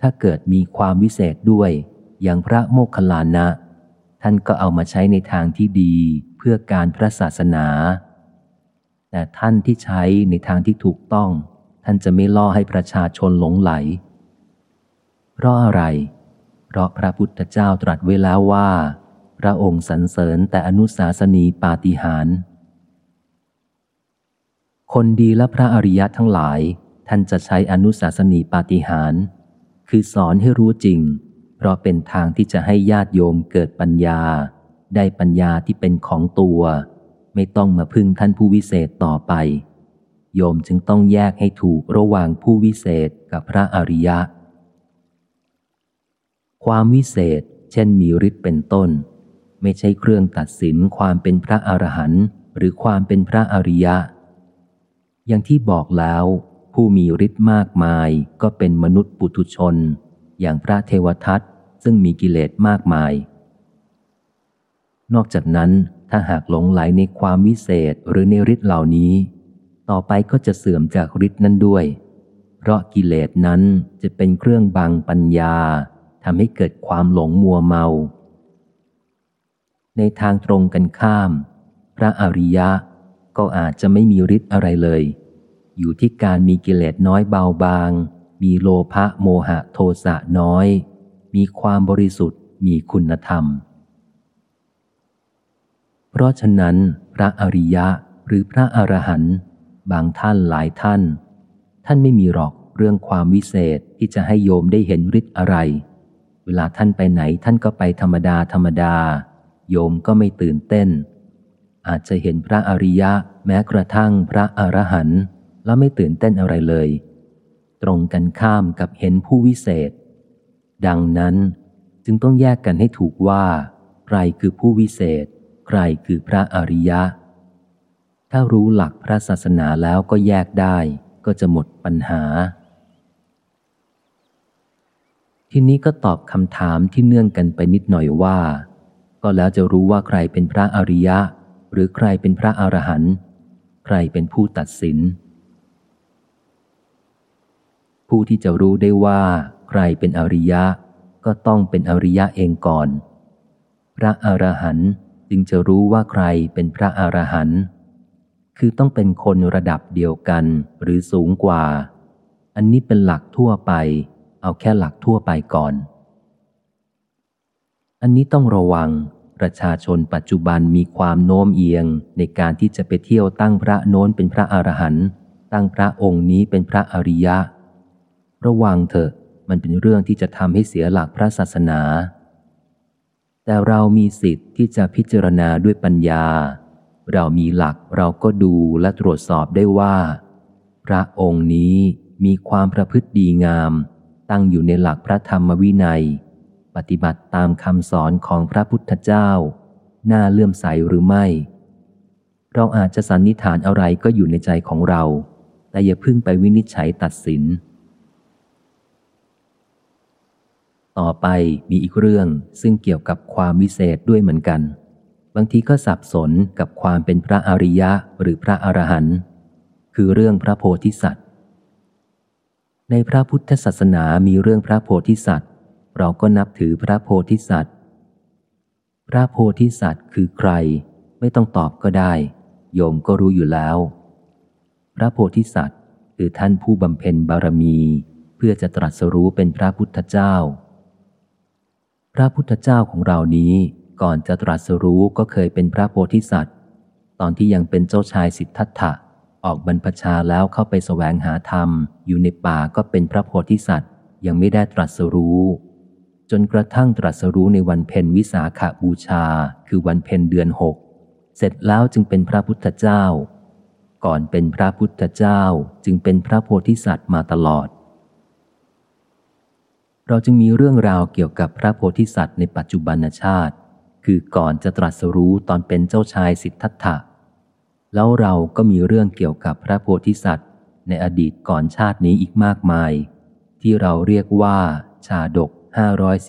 ถ้าเกิดมีความวิเศษด้วย อย่างพระโมคคัลลานะ ท่านก็เอามาใช้ในทางที่ดีเพื่อการพระศาสนา แต่ท่านที่ใช้ในทางที่ถูกต้อง ท่านจะไม่ล่อให้ประชาชนหลงไหล เพราะอะไร เพราะพระพุทธเจ้าตรัสไว้แล้วว่า พระองค์สรรเสริญแต่อนุสาสนีปาฏิหาร คนดีและพระอริยะทั้งหลาย ท่านจะใช้อนุสาสนีปาฏิหาร คือสอนให้รู้จริง เพราะเป็นทางที่จะให้ญาติโยมเกิดปัญญา ได้ปัญญาที่เป็นของตัว ไม่ต้องมาพึ่งท่านผู้วิเศษต่อไป โยมจึงต้องแยกให้ถูกระหว่างผู้วิเศษกับพระอริยะ ความวิเศษ เช่นมีฤทธิ์เป็นต้น ไม่ใช่เครื่องตัดสินความเป็นพระอรหันต์หรือความเป็นพระอริยะ อย่างที่บอกแล้ว ผู้มีฤทธิ์มากมายก็เป็นมนุษย์ปุถุชน อย่างพระเทวทัตซึ่งมีกิเลสมากมาย นอกจากนั้นถ้าหากหลงไหลในความวิเศษหรือในฤทธิ์เหล่านี้ ต่อไปก็จะเสื่อมจากฤทธิ์นั้นด้วย เพราะกิเลสนั้นจะเป็นเครื่องบังปัญญาทำให้เกิดความหลงมัวเมา ในทางตรงกันข้าม พระอริยะ ก็อาจจะไม่มีฤทธิ์อะไรเลย อยู่ที่การมีกิเลสน้อยเบาบาง มีโลภะโมหะโทสะน้อย มีความบริสุทธิ์มีคุณธรรม เพราะฉะนั้น พระอริยะหรือพระอรหันต์บางท่านหลายท่าน ท่านไม่มีหรอกเรื่องความวิเศษที่จะให้โยมได้เห็นฤทธิ์อะไร เวลาท่านไปไหนท่านก็ไปธรรมดาธรรมดา โยมก็ไม่ตื่นเต้น อาจจะเห็นพระอริยะแม้กระทั่งพระอรหันต์แล้วไม่ตื่นเต้นอะไรเลย ตรงกันข้ามกับเห็นผู้วิเศษ ดังนั้นจึงต้องแยกกันให้ถูกว่า ใครคือผู้วิเศษ ใครคือพระอริยะ ถ้ารู้หลักพระศาสนาแล้วก็แยกได้ก็จะหมดปัญหา ทีนี้ก็ตอบคำถามที่เนื่องกันไปนิดหน่อยว่า ก็แล้วจะรู้ว่าใครเป็นพระอริยะ หรือใครเป็นพระอรหันต์ใครเป็นผู้ตัดสิน ผู้ที่จะรู้ได้ว่า ใครเป็นอริยะ ก็ต้องเป็นอริยะเองก่อน พระอรหันต์จึงจะรู้ว่าใครเป็นพระอรหันต์คือต้องเป็นคนระดับเดียวกันหรือสูงกว่า อันนี้เป็นหลักทั่วไป เอาแค่หลักทั่วไปก่อน อันนี้ต้องระวัง ประชาชนปัจจุบันมีความโน้มเอียงในการที่จะไปเที่ยวตั้งพระโน้นเป็นพระอรหันต์ตั้งพระองค์นี้เป็นพระอริยะ ระวังเถอะมันเป็นเรื่องที่จะทำให้เสียหลักพระศาสนา แต่เรามีสิทธิ์ที่จะพิจารณาด้วยปัญญา เรามีหลักเราก็ดูและตรวจสอบได้ว่า พระองค์นี้มีความประพฤติดีงาม ตั้งอยู่ในหลักพระธรรมวินัย ปฏิบัติตามคำสอนของพระพุทธเจ้า น่าเลื่อมใสหรือไม่ เราอาจจะสันนิษฐานอะไรก็อยู่ในใจของเรา แต่อย่าพึ่งไปวินิจฉัยตัดสิน ต่อไปมีอีกเรื่องซึ่งเกี่ยวกับความวิเศษด้วยเหมือนกัน บางทีก็สับสนกับความเป็นพระอริยะหรือพระอรหันต์คือเรื่องพระโพธิสัตว์ในพระพุทธศาสนามีเรื่องพระโพธิสัตว์ เราก็นับถือพระโพธิสัตว์ พระโพธิสัตว์คือใคร ไม่ต้องตอบก็ได้ โยมก็รู้อยู่แล้ว พระโพธิสัตว์คือท่านผู้บำเพ็ญบารมี เพื่อจะตรัสรู้เป็นพระพุทธเจ้า พระพุทธเจ้าของเรานี้ก่อนจะตรัสรู้ก็เคยเป็นพระโพธิสัตว์ ตอนที่ยังเป็นเจ้าชายสิทธัตถะออกบรรพชาแล้วเข้าไปแสวงหาธรรม อยู่ในป่าก็เป็นพระโพธิสัตว์ ยังไม่ได้ตรัสรู้ จนกระทั่งตรัสรู้ในวันเพ็ญวิสาขาบูชา คือวันเพ็ญเดือนหก เสร็จแล้วจึงเป็นพระพุทธเจ้า ก่อนเป็นพระพุทธเจ้าจึงเป็นพระโพธิสัตว์มาตลอด เราจึงมีเรื่องราวเกี่ยวกับพระโพธิสัตว์ในปัจจุบันชาติ คือก่อนจะตรัสรู้ตอนเป็นเจ้าชายสิทธัตถะ แล้วเราก็มีเรื่องเกี่ยวกับพระโพธิสัตว์ ในอดีตก่อนชาตินี้อีกมากมาย ที่เราเรียกว่าชาดก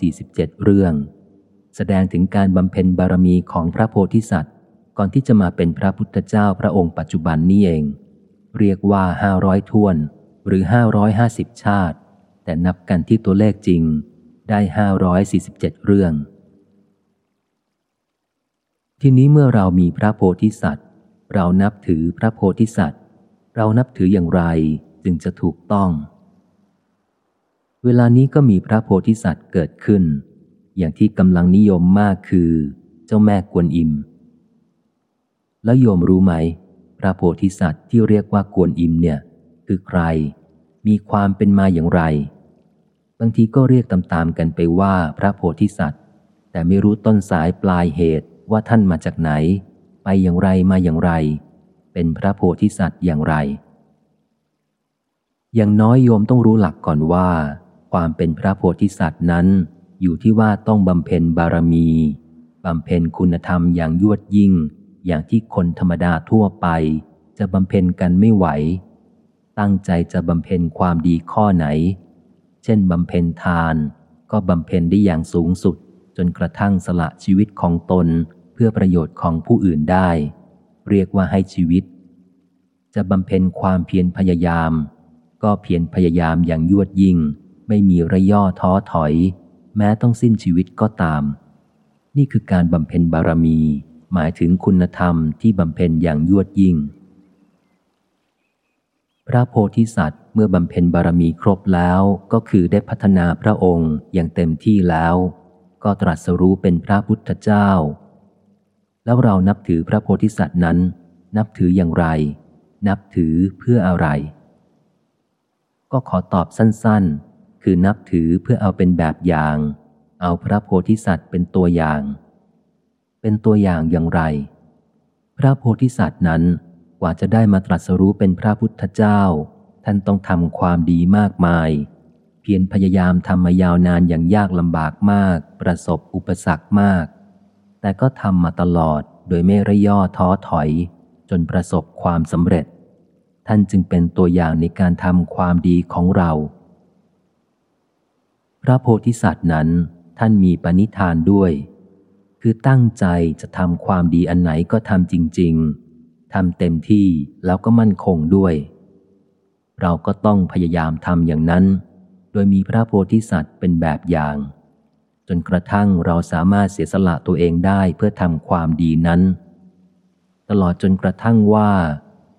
547 เรื่อง แสดงถึงการบำเพ็ญบารมีของพระโพธิสัตว์ ก่อนที่จะมาเป็นพระพุทธเจ้าพระองค์ปัจจุบันนี้เอง เรียกว่า 500ท่วนหรือ 550 ชาติ แต่นับกันที่ตัวเลขจริงได้ 547 เรื่อง ทีนี้เมื่อเรามีพระโพธิสัตว์ เรานับถือพระโพธิสัตว์ เรานับถืออย่างไรจึงจะถูกต้อง เวลานี้ก็มีพระโพธิสัตว์เกิดขึ้น อย่างที่กำลังนิยมมากคือ เจ้าแม่กวนอิม แล้วโยมรู้ไหม พระโพธิสัตว์ที่เรียกว่ากวนอิมเนี่ย คือใคร มีความเป็นมาอย่างไร บางทีก็เรียกตามๆกันไปว่าพระโพธิสัตว์ แต่ไม่รู้ต้นสายปลายเหตุว่าท่านมาจากไหน ไปอย่างไรมาอย่างไร เป็นพระโพธิสัตว์อย่างไร อย่างน้อยโยมต้องรู้หลักก่อนว่า ความเป็นพระโพธิสัตว์นั้น อยู่ที่ว่าต้องบำเพ็ญบารมีบำเพ็ญคุณธรรมอย่างยวดยิ่ง อย่างที่คนธรรมดาทั่วไป จะบำเพ็ญกันไม่ไหว ตั้งใจจะบำเพ็ญความดีข้อไหน เช่นบำเพ็ญทาน ก็บำเพ็ญได้อย่างสูงสุด จนกระทั่งสละชีวิตของตนเพื่อประโยชน์ของผู้อื่นได้ เรียกว่าให้ชีวิต จะบำเพ็ญความเพียรพยายาม ก็เพียรพยายามอย่างยวดยิ่ง ไม่มีระย่อท้อถอย แม้ต้องสิ้นชีวิตก็ตาม นี่คือการบำเพ็ญบารมี หมายถึงคุณธรรมที่บำเพ็ญอย่างยวดยิ่ง พระโพธิสัตว์เมื่อบำเพ็ญบารมีครบแล้วก็คือได้พัฒนาพระองค์อย่างเต็มที่แล้ว ก็ตรัสรู้เป็นพระพุทธเจ้า แล้วเรานับถือพระโพธิสัตว์นั้น นับถืออย่างไร นับถือเพื่ออะไรก็ขอตอบสั้นๆ คือนับถือเพื่อเอาเป็นแบบอย่าง เอาพระโพธิสัตว์เป็นตัวอย่าง เป็นตัวอย่างอย่างไร พระโพธิสัตว์นั้นกว่าจะได้มาตรัสรู้เป็นพระพุทธเจ้า ท่านต้องทำความดีมากมาย เพียรพยายามทำมายาวนานอย่างยากลำบากมาก ประสบอุปสรรคมาก แต่ก็ทำมาตลอดโดยไม่ระย่อท้อถอย จนประสบความสำเร็จ ท่านจึงเป็นตัวอย่างในการทำความดีของเรา พระโพธิสัตว์นั้นท่านมีปณิธานด้วย คือตั้งใจจะทำความดีอันไหนก็ทำจริง ๆทำเต็มที่แล้วก็มั่นคงด้วย เราก็ต้องพยายามทำอย่างนั้น โดยมีพระโพธิสัตว์เป็นแบบอย่าง จนกระทั่งเราสามารถเสียสละตัวเองได้เพื่อทำความดีนั้น ตลอดจนกระทั่งว่า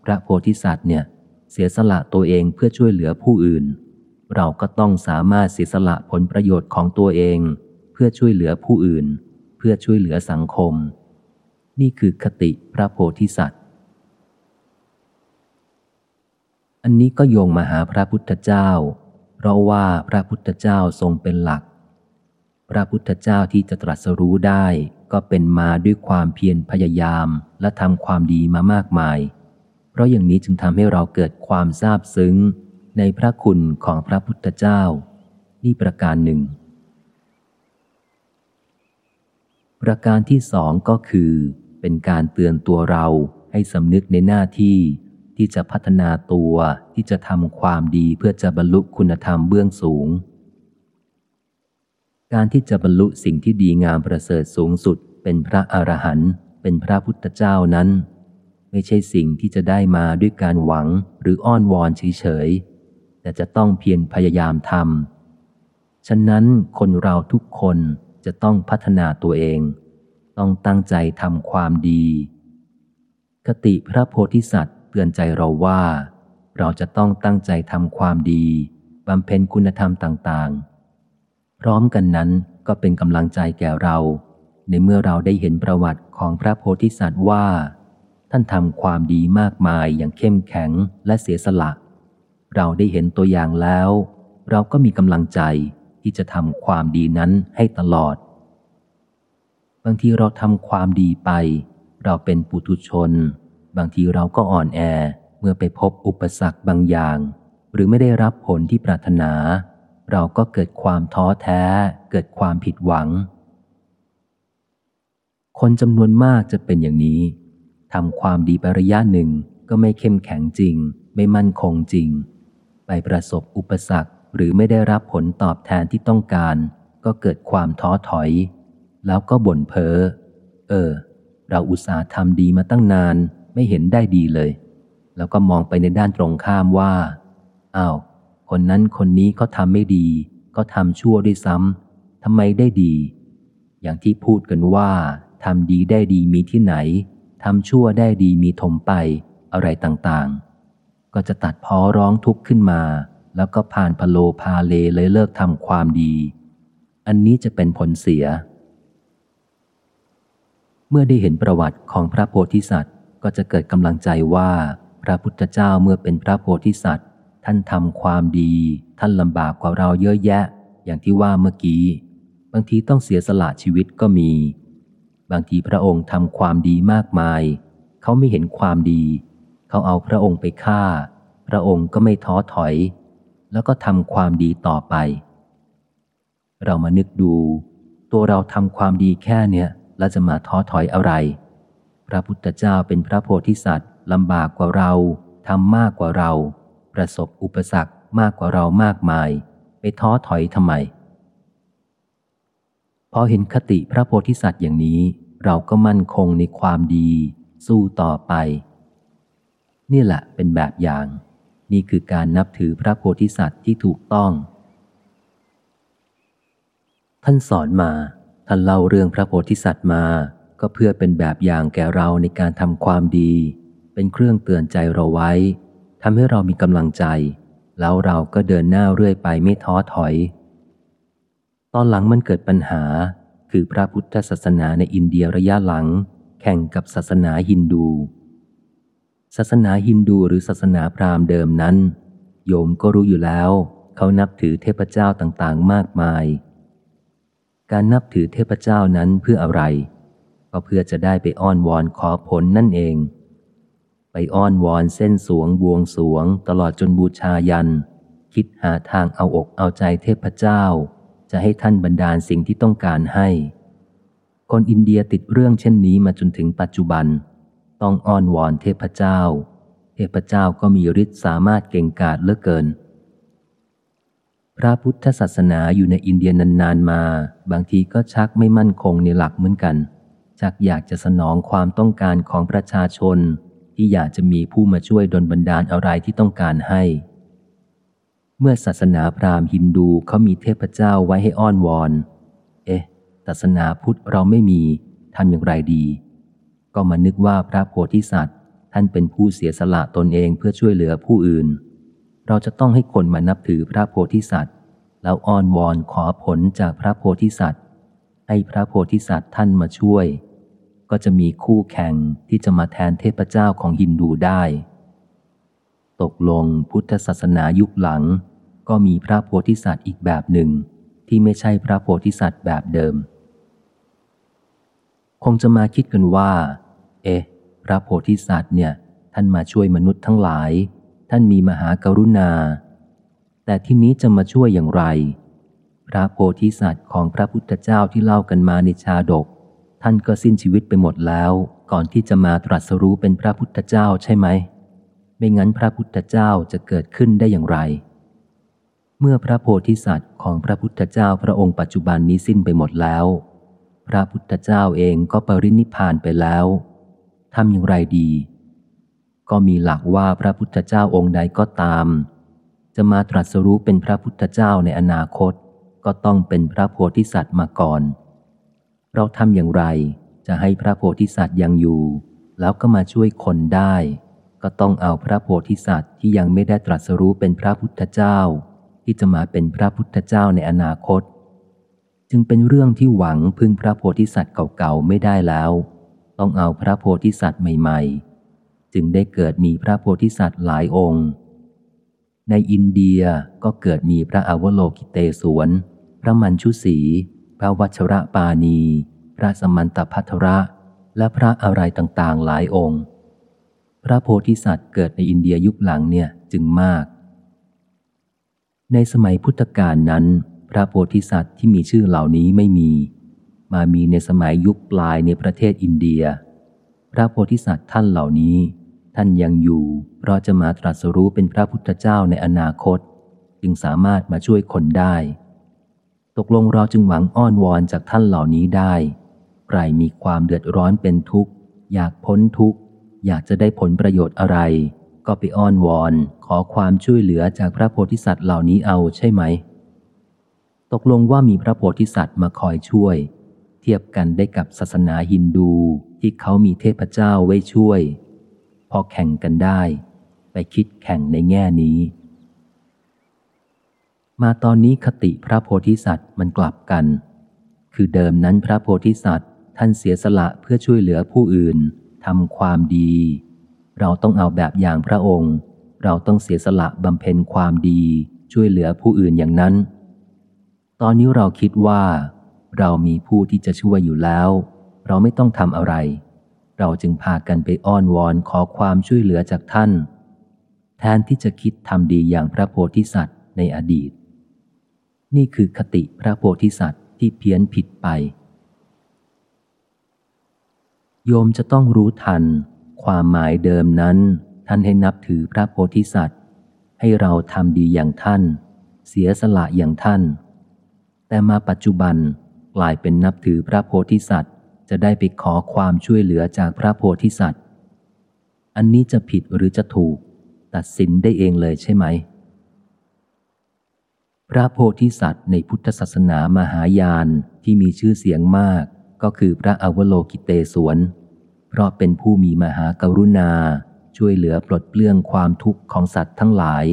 พระโพธิสัตว์เนี่ยเสียสละตัวเองเพื่อช่วยเหลือผู้อื่น เราก็ต้องสามารถเสียสละผลประโยชน์ของตัวเอง เพื่อช่วยเหลือผู้อื่น เพื่อช่วยเหลือสังคม นี่คือคติพระโพธิสัตว์ อันนี้ก็โยงมาหาพระพุทธเจ้า เพราะว่าพระพุทธเจ้าทรงเป็นหลัก พระพุทธเจ้าที่จะตรัสรู้ได้ก็เป็นมาด้วยความเพียรพยายามและทำความดีมามากมาย เพราะอย่างนี้จึงทำให้เราเกิดความซาบซึ้ง ในพระคุณของพระพุทธเจ้า นี่ประการหนึ่ง ประการที่สองก็คือ เป็นการเตือนตัวเราให้สำนึกในหน้าที่ที่จะพัฒนาตัวที่จะทำความดีเพื่อจะบรรลุคุณธรรมเบื้องสูง การที่จะบรรลุสิ่งที่ดีงามประเสริฐสูงสุด เป็นพระอรหันต์เป็นพระพุทธเจ้านั้น ไม่ใช่สิ่งที่จะได้มาด้วยการหวังหรืออ้อนวอนเฉย แต่จะต้องเพียรพยายามทำฉะนั้นคนเราทุกคนจะต้องพัฒนาตัวเอง ต้องตั้งใจทำความดี คติพระโพธิสัตว์เตือนใจเราว่า เราจะต้องตั้งใจทำความดีบำเพ็ญคุณธรรมต่างๆ พร้อมกันนั้นก็เป็นกำลังใจแก่เรา ในเมื่อเราได้เห็นประวัติของพระโพธิสัตว์ว่า ท่านทำความดีมากมายอย่างเข้มแข็งและเสียสละ เราได้เห็นตัวอย่างแล้ว เราก็มีกำลังใจที่จะทำความดีนั้นให้ตลอด บางทีเราทำความดีไป เราเป็นปุถุชน บางทีเราก็อ่อนแอเมื่อไปพบอุปสรรคบางอย่าง หรือไม่ได้รับผลที่ปรารถนา เราก็เกิดความท้อแท้ เกิดความผิดหวัง คนจำนวนมากจะเป็นอย่างนี้ทำความดีไประยะหนึ่งก็ไม่เข้มแข็งจริง ไม่มั่นคงจริง ไปประสบอุปสรรคหรือไม่ได้รับผลตอบแทนที่ต้องการ ก็เกิดความท้อถอย แล้วก็บ่นเพ้อเออ เราอุตส่าห์ทำดีมาตั้งนานไม่เห็นได้ดีเลย แล้วก็มองไปในด้านตรงข้ามว่าอ้าวคนนั้นคนนี้เขาทำไม่ดี ก็ทำชั่วด้วยซ้ำทำไมได้ดี อย่างที่พูดกันว่าทำดีได้ดีมีที่ไหนทำชั่วได้ดีมีถมไปอะไรต่างๆ ก็จะตัดพ้อร้องทุกข์ขึ้นมา แล้วก็ผ่านพโลพาเลเลยเลิกทำความดี อันนี้จะเป็นผลเสีย เมื่อได้เห็นประวัติของพระโพธิสัตว์ ก็จะเกิดกำลังใจว่า พระพุทธเจ้าเมื่อเป็นพระโพธิสัตว์ ท่านทำความดี ท่านลำบากกว่าเราเยอะแยะ อย่างที่ว่าเมื่อกี้ บางทีต้องเสียสละชีวิตก็มี บางทีพระองค์ทำความดีมากมาย เขาไม่เห็นความดี เขาเอาพระองค์ไปฆ่า พระองค์ก็ไม่ท้อถอย แล้วก็ทำความดีต่อไป เรามานึกดู ตัวเราทำความดีแค่เนี้ยแล้วจะมาท้อถอยอะไร พระพุทธเจ้าเป็นพระโพธิสัตว์ลำบากกว่าเราทำมากกว่าเรา ประสบอุปสรรคมากกว่าเรามากมาย ไปท้อถอยทำไมพอเห็นคติพระโพธิสัตว์อย่างนี้ เราก็มั่นคงในความดี สู้ต่อไป นี่แหละเป็นแบบอย่าง นี่คือการนับถือพระโพธิสัตว์ที่ถูกต้อง ท่านสอนมา ท่านเล่าเรื่องพระโพธิสัตว์มา ก็เพื่อเป็นแบบอย่างแก่เราในการทำความดี เป็นเครื่องเตือนใจเราไว้ทำให้เรามีกำลังใจ แล้วเราก็เดินหน้าเรื่อยไปไม่ท้อถอย ตอนหลังมันเกิดปัญหา คือพระพุทธศาสนาในอินเดียระยะหลัง แข่งกับศาสนาฮินดู ศาสนาฮินดูหรือศาสนาพราหมณ์เดิมนั้น โยมก็รู้อยู่แล้ว เขานับถือเทพเจ้าต่างๆ มากมาย การนับถือเทพเจ้านั้นเพื่ออะไร ก็เพื่อจะได้ไปอ้อนวอนขอผลนั่นเอง ไปอ้อนวอนเส้นสวงบวงสวง ตลอดจนบูชายัน คิดหาทางเอาอกเอาใจเทพเจ้า จะให้ท่านบรรดาลสิ่งที่ต้องการให้ คนอินเดียติดเรื่องเช่นนี้มาจนถึงปัจจุบัน ต้องอ้อนวอนเทพเจ้า เทพเจ้าก็มีฤทธิ์สามารถเก่งกาจเหลือเกิน พระพุทธศาสนาอยู่ในอินเดียนานๆมา บางทีก็ชักไม่มั่นคงในหลักเหมือนกัน ชักอยากจะสนองความต้องการของประชาชน ที่อยากจะมีผู้มาช่วยดลบันดาลอะไรที่ต้องการให้ เมื่อศาสนาพราหมณ์ฮินดูเขามีเทพเจ้าไว้ให้อ้อนวอน เอ๊ะศาสนาพุทธเราไม่มีทำอย่างไรดี ก็มานึกว่าพระโพธิสัตว์ ท่านเป็นผู้เสียสละตนเองเพื่อช่วยเหลือผู้อื่น เราจะต้องให้คนมานับถือพระโพธิสัตว์ แล้วอ้อนวอนขอผลจากพระโพธิสัตว์ ให้พระโพธิสัตว์ท่านมาช่วย ก็จะมีคู่แข่งที่จะมาแทนเทพเจ้าของฮินดูได้ ตกลงพุทธศาสนายุคหลัง ก็มีพระโพธิสัตว์อีกแบบหนึ่ง ที่ไม่ใช่พระโพธิสัตว์แบบเดิม คงจะมาคิดกันว่า เอ๊ะ พระโพธิสัตว์เนี่ย ท่านมาช่วยมนุษย์ทั้งหลาย ท่านมีมหากรุณา แต่ที่นี้จะมาช่วยอย่างไร พระโพธิสัตว์ของพระพุทธเจ้าที่เล่ากันมาในชาดก ท่านก็สิ้นชีวิตไปหมดแล้ว ก่อนที่จะมาตรัสรู้เป็นพระพุทธเจ้าใช่ไหม ไม่งั้นพระพุทธเจ้าจะเกิดขึ้นได้อย่างไร เมื่อพระโพธิสัตว์ของพระพุทธเจ้าพระองค์ปัจจุบันนี้สิ้นไปหมดแล้วพระพุทธเจ้าเองก็ปรินิพานไปแล้ว ทำอย่างไรดี ก็มีหลักว่าพระพุทธเจ้าองค์ใดก็ตาม จะมาตรัสรู้เป็นพระพุทธเจ้าในอนาคต ก็ต้องเป็นพระโพธิสัตว์มาก่อน เราทำอย่างไรจะให้พระโพธิสัตว์ยังอยู่ แล้วก็มาช่วยคนได้ ก็ต้องเอาพระโพธิสัตว์ที่ยังไม่ได้ตรัสรู้เป็นพระพุทธเจ้า ที่จะมาเป็นพระพุทธเจ้าในอนาคต จึงเป็นเรื่องที่หวังพึ่งพระโพธิสัตว์เก่าๆไม่ได้แล้ว ต้องเอาพระโพธิสัตว์ใหม่ๆ จึงได้เกิดมีพระโพธิสัตว์หลายองค์ ในอินเดียก็เกิดมีพระอวโลกิเตศวน พระมัญชุสี พระวัชระปานี พระสมันตพัทระ และพระอะไรต่างๆหลายองค์ พระโพธิสัตว์เกิดในอินเดียยุคหลังเนี่ยจึงมาก ในสมัยพุทธกาลนั้น พระโพธิสัตว์ที่มีชื่อเหล่านี้ไม่มี มามีในสมัยยุคปลายในประเทศอินเดีย พระโพธิสัตว์ท่านเหล่านี้ ท่านยังอยู่เพราะจะมาตรัสรู้เป็นพระพุทธเจ้าในอนาคต จึงสามารถมาช่วยคนได้ ตกลงเราจึงหวังอ้อนวอนจากท่านเหล่านี้ได้ ใครมีความเดือดร้อนเป็นทุกข์ อยากพ้นทุกข์ อยากจะได้ผลประโยชน์อะไร ก็ไปอ้อนวอนขอความช่วยเหลือจากพระโพธิสัตว์เหล่านี้เอาใช่ไหมตกลงว่ามีพระโพธิสัตว์มาคอยช่วย เทียบกันได้กับศาสนาฮินดูที่เขามีเทพเจ้าไว้ช่วย พอแข่งกันได้ ไปคิดแข่งในแง่นี้ มาตอนนี้คติพระโพธิสัตว์มันกลับกัน คือเดิมนั้นพระโพธิสัตว์ท่านเสียสละเพื่อช่วยเหลือผู้อื่นทำความดี เราต้องเอาแบบอย่างพระองค์ เราต้องเสียสละบำเพ็ญความดีช่วยเหลือผู้อื่นอย่างนั้น ตอนนี้เราคิดว่า เรามีผู้ที่จะช่วยอยู่แล้ว เราไม่ต้องทำอะไร เราจึงพากันไปอ้อนวอนขอความช่วยเหลือจากท่าน แทนที่จะคิดทำดีอย่างพระโพธิสัตว์ในอดีต นี่คือคติพระโพธิสัตว์ที่เพี้ยนผิดไป โยมจะต้องรู้ทัน ความหมายเดิมนั้น ท่านให้นับถือพระโพธิสัตว์ ให้เราทำดีอย่างท่าน เสียสละอย่างท่าน แต่มาปัจจุบัน กลายเป็นนับถือพระโพธิสัตว์ จะได้ไปขอความช่วยเหลือจากพระโพธิสัตว์ อันนี้จะผิดหรือจะถูก ตัดสินได้เองเลยใช่ไหม พระโพธิสัตว์ในพุทธศาสนามหายานที่มีชื่อเสียงมาก ก็คือพระอวโลกิเตศวน เพราะเป็นผู้มีมหากรุณาช่วยเหลือปลดเปลื้องความทุกข์ของสัตว์ทั้งหลาย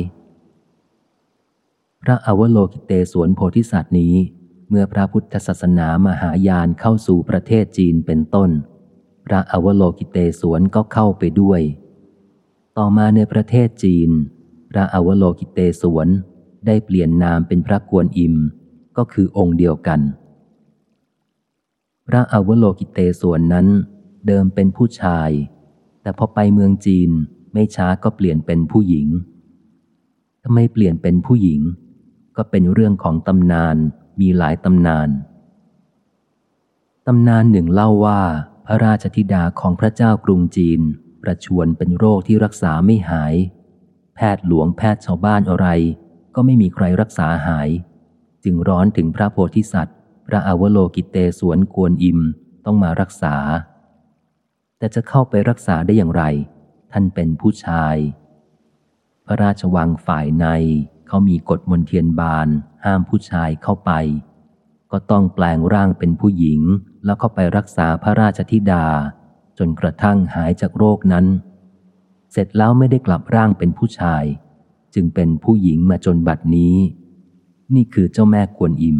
พระอวโลกิเตศวนโพธิสัตว์นี้ เมื่อพระพุทธศาสนามหายานเข้าสู่ประเทศจีนเป็นต้น พระอวโลกิเตศวนก็เข้าไปด้วย ต่อมาในประเทศจีน พระอวโลกิเตศวนได้เปลี่ยนนามเป็นพระกวนอิม ก็คือองค์เดียวกัน พระอวโลกิเตศวนนั้น เดิมเป็นผู้ชาย แต่พอไปเมืองจีนไม่ช้าก็เปลี่ยนเป็นผู้หญิงทำไมเปลี่ยนเป็นผู้หญิง ก็เป็นเรื่องของตำนาน มีหลายตำนาน ตำนานหนึ่งเล่าว่า พระราชธิดาของพระเจ้ากรุงจีน ประชวนเป็นโรคที่รักษาไม่หาย แพทย์หลวงแพทย์ชาวบ้านอะไร ก็ไม่มีใครรักษาหาย จึงร้อนถึงพระโพธิสัตว์ พระอวโลกิเตสวนกวนอิมต้องมารักษา แต่จะเข้าไปรักษาได้อย่างไร ท่านเป็นผู้ชาย พระราชวังฝ่ายใน เขามีกฎมนเทียนบาน ห้ามผู้ชายเข้าไป ก็ต้องแปลงร่างเป็นผู้หญิง แล้วเข้าไปรักษาพระราชธิดา จนกระทั่งหายจากโรคนั้น เสร็จแล้วไม่ได้กลับร่างเป็นผู้ชาย จึงเป็นผู้หญิงมาจนบัดนี้ นี่คือเจ้าแม่กวนอิม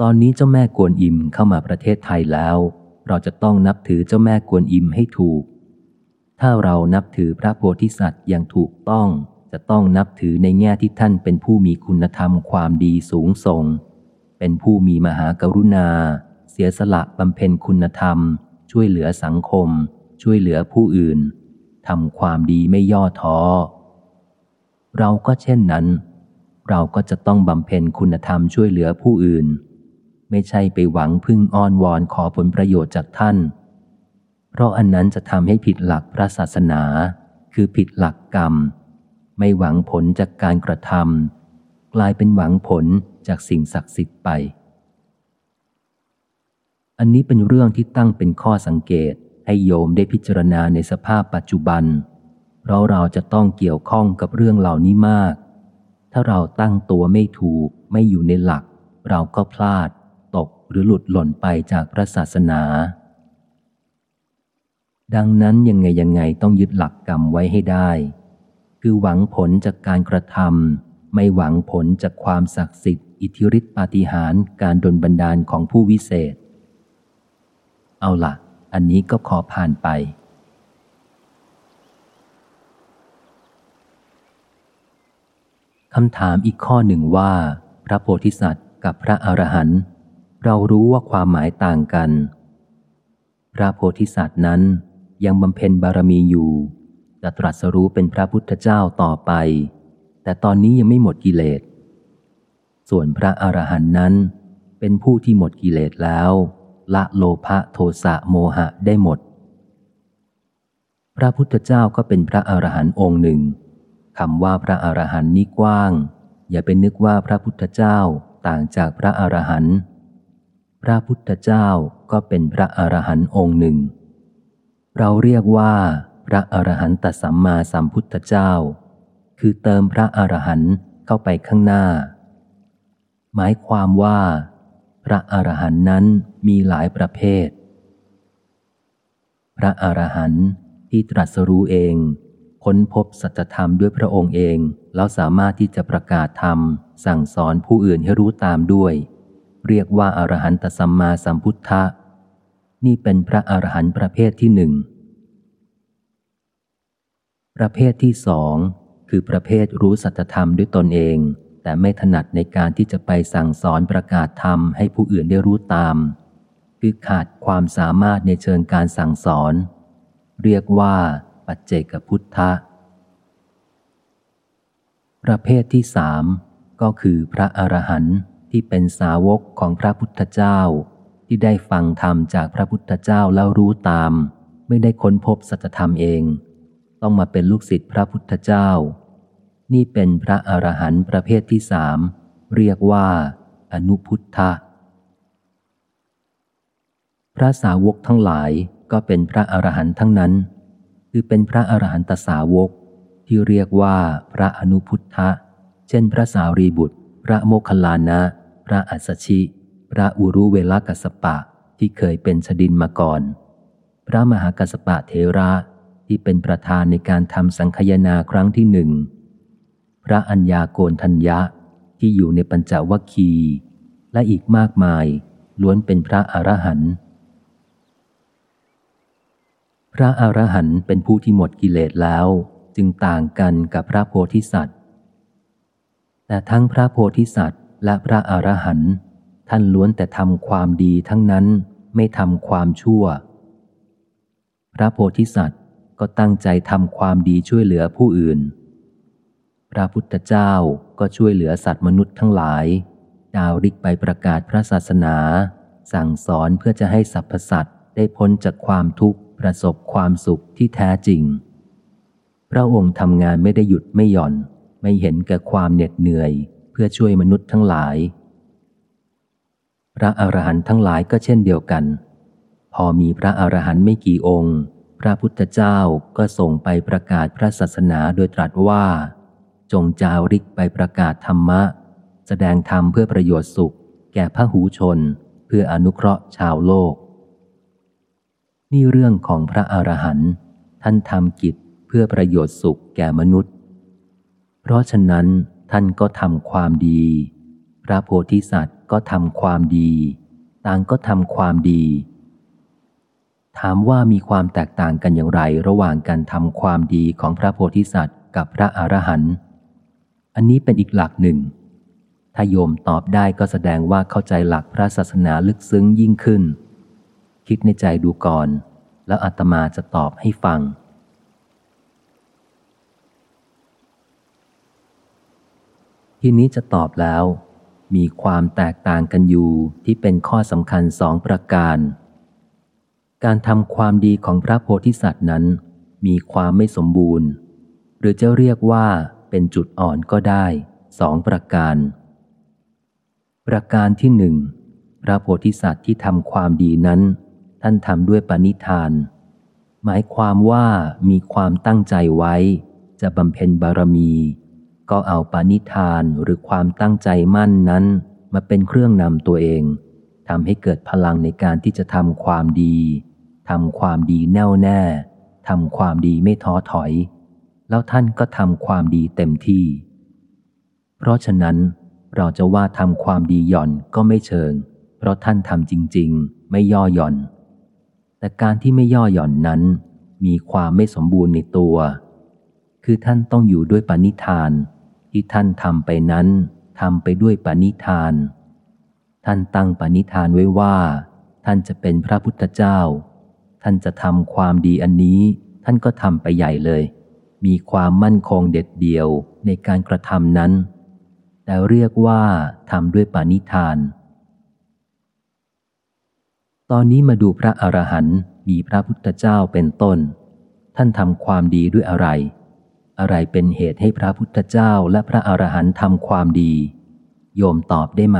ตอนนี้เจ้าแม่กวนอิมเข้ามาประเทศไทยแล้ว เราจะต้องนับถือเจ้าแม่กวนอิมให้ถูก ถ้าเรานับถือพระโพธิสัตว์อย่างถูกต้องจะต้องนับถือในแง่ที่ท่านเป็นผู้มีคุณธรรมความดีสูงส่ง เป็นผู้มีมหากรุณา เสียสละบำเพ็ญคุณธรรม ช่วยเหลือสังคม ช่วยเหลือผู้อื่นทำความดีไม่ย่อท้อ เราก็เช่นนั้น เราก็จะต้องบำเพ็ญคุณธรรมช่วยเหลือผู้อื่น ไม่ใช่ไปหวังพึ่งอ้อนวอนขอผลประโยชน์จากท่าน เพราะอันนั้นจะทำให้ผิดหลักพระศาสนา คือผิดหลักกรรม ไม่หวังผลจากการกระทำกลายเป็นหวังผลจากสิ่งศักดิ์สิทธิ์ไป อันนี้เป็นเรื่องที่ตั้งเป็นข้อสังเกตให้โยมได้พิจารณาในสภาพปัจจุบัน เพราะเราจะต้องเกี่ยวข้องกับเรื่องเหล่านี้มาก ถ้าเราตั้งตัวไม่ถูกไม่อยู่ในหลัก เราก็พลาด ตกหรือหลุดหล่นไปจากพระศาสนา ดังนั้นยังไงยังไงต้องยึดหลักกรรมไว้ให้ได้ คือหวังผลจากการกระทำไม่หวังผลจากความศักดิ์สิทธิ์ อิทธิฤทธิปาฏิหาริย์การดลบันดาลของผู้วิเศษ เอาละ่ะอันนี้ก็ขอผ่านไป คำถามอีกข้อหนึ่งว่า พระโพธิสัตว์กับพระอรหันต์เรารู้ว่าความหมายต่างกัน พระโพธิสัตว์นั้น ยังบำเพ็ญบารมีอยู่จะตรัสรู้เป็นพระพุทธเจ้าต่อไป แต่ตอนนี้ยังไม่หมดกิเลส ส่วนพระอรหันต์นั้น เป็นผู้ที่หมดกิเลสแล้ว ละโลภะโทสะโมหะได้หมด พระพุทธเจ้าก็เป็นพระอรหันต์องค์หนึ่งคำว่าพระอรหันต์นี้กว้าง อย่าไปนึกว่าพระพุทธเจ้าต่างจากพระอรหันต์พระพุทธเจ้าก็เป็นพระอรหันต์องค์หนึ่ง เราเรียกว่า พระอรหันตสัมมาสัมพุทธเจ้า คือเติมพระอรหันต์เข้าไปข้างหน้า หมายความว่า พระอรหันต์นั้นมีหลายประเภท พระอรหันต์ที่ตรัสรู้เองค้นพบสัจธรรมด้วยพระองค์เอง แล้วสามารถที่จะประกาศธรรม สั่งสอนผู้อื่นให้รู้ตามด้วย เรียกว่าอรหันตสัมมาสัมพุทธะ นี่เป็นพระอรหันต์ประเภทที่หนึ่ง ประเภทที่สองคือประเภทรู้สัจธรรมด้วยตนเอง แต่ไม่ถนัดในการที่จะไปสั่งสอนประกาศธรรมให้ผู้อื่นได้รู้ตาม คือขาดความสามารถในเชิงการสั่งสอน เรียกว่า ปัจเจกพุทธะ ประเภทที่สามก็คือพระอรหันต์ที่เป็นสาวกของพระพุทธเจ้า ที่ได้ฟังธรรมจากพระพุทธเจ้าแล้วรู้ตาม ไม่ได้ค้นพบสัจธรรมเอง ต้องมาเป็นลูกศิษย์พระพุทธเจ้า นี่เป็นพระอรหันต์ประเภทที่สามเรียกว่าอนุพุทธะพระสาวกทั้งหลายก็เป็นพระอรหันต์ทั้งนั้น คือเป็นพระอรหันตสาวก ที่เรียกว่าพระอนุพุทธะ เช่น พระสารีบุตร พระโมคคัลลานะ พระอัสสชิ ระอุรุเวลกัสปะที่เคยเป็นชดินมาก่อน พระมหากัสปะเทระที่เป็นประธานในการทำสังคยนาครั้งที่หนึ่ง พระัญญาโกนทัญญะที่อยู่ในปัญจวัคคีและอีกมากมาย ล้วนเป็นพระอรหันต์พระอรหันต์เป็นผู้ที่หมดกิเลสแล้ว จึงต่างกันกับพระโพธิสัตว์ แต่ทั้งพระโพธิสัตว์และพระอรหันต์ ท่านล้วนแต่ทำความดีทั้งนั้นไม่ทำความชั่ว พระโพธิสัตว์ก็ตั้งใจทำความดีช่วยเหลือผู้อื่น พระพุทธเจ้าก็ช่วยเหลือสัตว์มนุษย์ทั้งหลาย ดาวริกไปประกาศพระศาสนา สั่งสอนเพื่อจะให้สรรพสัตว์ได้พ้นจากความทุกข์ประสบความสุขที่แท้จริง พระองค์ทำงานไม่ได้หยุดไม่หย่อน ไม่เห็นแก่ความเหน็ดเหนื่อย เพื่อช่วยมนุษย์ทั้งหลาย พระอรหันต์ทั้งหลายก็เช่นเดียวกัน พอมีพระอรหันต์ไม่กี่องค์ พระพุทธเจ้าก็ส่งไปประกาศพระศาสนาโดยตรัสว่า จงจาริกไปประกาศธรรมะ แสดงธรรมเพื่อประโยชน์สุข แก่พระหูชน เพื่ออนุเคราะห์ชาวโลก นี่เรื่องของพระอรหันต์ท่านทำกิจเพื่อประโยชน์สุขแก่มนุษย์ เพราะฉะนั้นท่านก็ทำความดี พระโพธิสัตว์ ก็ทำความดี ต่างก็ทำความดี ถามว่ามีความแตกต่างกันอย่างไร ระหว่างการทำความดีของพระโพธิสัตว์กับพระอรหันต์อันนี้เป็นอีกหลักหนึ่ง ถ้าโยมตอบได้ก็แสดงว่าเข้าใจหลักพระศาสนาลึกซึ้งยิ่งขึ้น คิดในใจดูก่อน แล้วอาตมาจะตอบให้ฟังทีนี้จะตอบแล้ว มีความแตกต่างกันอยู่ที่เป็นข้อสำคัญสองประการ การทำความดีของพระโพธิสัตว์นั้น มีความไม่สมบูรณ์ หรือจะเรียกว่าเป็นจุดอ่อนก็ได้สองประการ ประการที่หนึ่งพระโพธิสัตว์ที่ทำความดีนั้น ท่านทำด้วยปณิธาน หมายความว่ามีความตั้งใจไว้ จะบำเพ็ญบารมี ก็เอาปณิธานหรือความตั้งใจมั่นนั้น มาเป็นเครื่องนำตัวเองทำให้เกิดพลังในการที่จะทำความดีทำความดีแน่วแน่ทำความดีไม่ท้อถอย แล้วท่านก็ทำความดีเต็มที่ เพราะฉะนั้นเราจะว่าทำความดีหย่อนก็ไม่เชิง เพราะท่านทำจริง ๆ ไม่ย่อหย่อน แต่การที่ไม่ย่อหย่อนนั้น มีความไม่สมบูรณ์ในตัว คือท่านต้องอยู่ด้วยปณิธาน ที่ท่านทำไปนั้นทำไปด้วยปณิธาน ท่านตั้งปณิธานไว้ว่า ท่านจะเป็นพระพุทธเจ้า ท่านจะทำความดีอันนี้ ท่านก็ทำไปใหญ่เลย มีความมั่นคงเด็ดเดี่ยวในการกระทำนั้น แต่เรียกว่าทำด้วยปานิธาน ตอนนี้มาดูพระอรหันต์มีพระพุทธเจ้าเป็นต้น ท่านทำความดีด้วยอะไร อะไรเป็นเหตุให้พระพุทธเจ้าและพระอรหันต์ทำความดี โยมตอบได้ไหม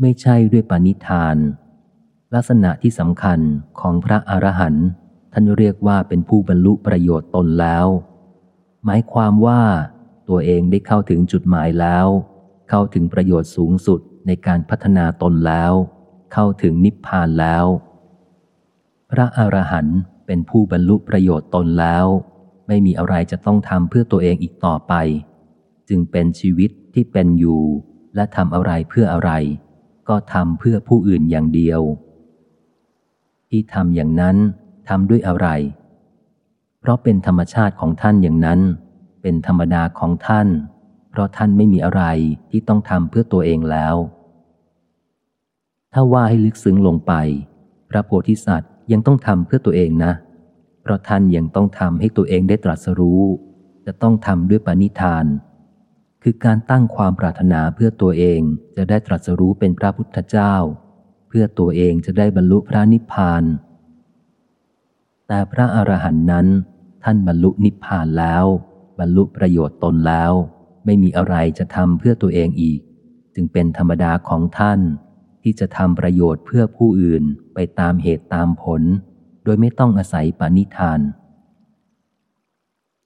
ไม่ใช่ด้วยปณิธาน ลักษณะที่สำคัญของพระอรหันต์ท่านเรียกว่าเป็นผู้บรรลุประโยชน์ตนแล้ว หมายความว่าตัวเองได้เข้าถึงจุดหมายแล้ว เข้าถึงประโยชน์สูงสุดในการพัฒนาตนแล้ว เข้าถึงนิพพานแล้ว พระอรหันต์ เป็นผู้บรรลุประโยชน์ตนแล้ว ไม่มีอะไรจะต้องทำเพื่อตัวเองอีกต่อไป จึงเป็นชีวิตที่เป็นอยู่ และทำอะไรเพื่ออะไร ก็ทำเพื่อผู้อื่นอย่างเดียว ที่ทำอย่างนั้นทำด้วยอะไร เพราะเป็นธรรมชาติของท่านอย่างนั้น เป็นธรรมดาของท่าน เพราะท่านไม่มีอะไรที่ต้องทำเพื่อตัวเองแล้ว ถ้าว่าให้ลึกซึ้งลงไป พระโพธิสัตว์ ยังต้องทำเพื่อตัวเองนะ เพราะท่านยังต้องทำให้ตัวเองได้ตรัสรู้ จะต้องทำด้วยปณิธาน คือการตั้งความปรารถนาเพื่อตัวเองจะได้ตรัสรู้เป็นพระพุทธเจ้า เพื่อตัวเองจะได้บรรลุพระนิพพาน แต่พระอรหันต์นั้น ท่านบรรลุนิพพานแล้ว บรรลุประโยชน์ตนแล้ว ไม่มีอะไรจะทำเพื่อตัวเองอีก จึงเป็นธรรมดาของท่าน ที่จะทำประโยชน์เพื่อผู้อื่นไปตามเหตุตามผล โดยไม่ต้องอาศัยปณิธาน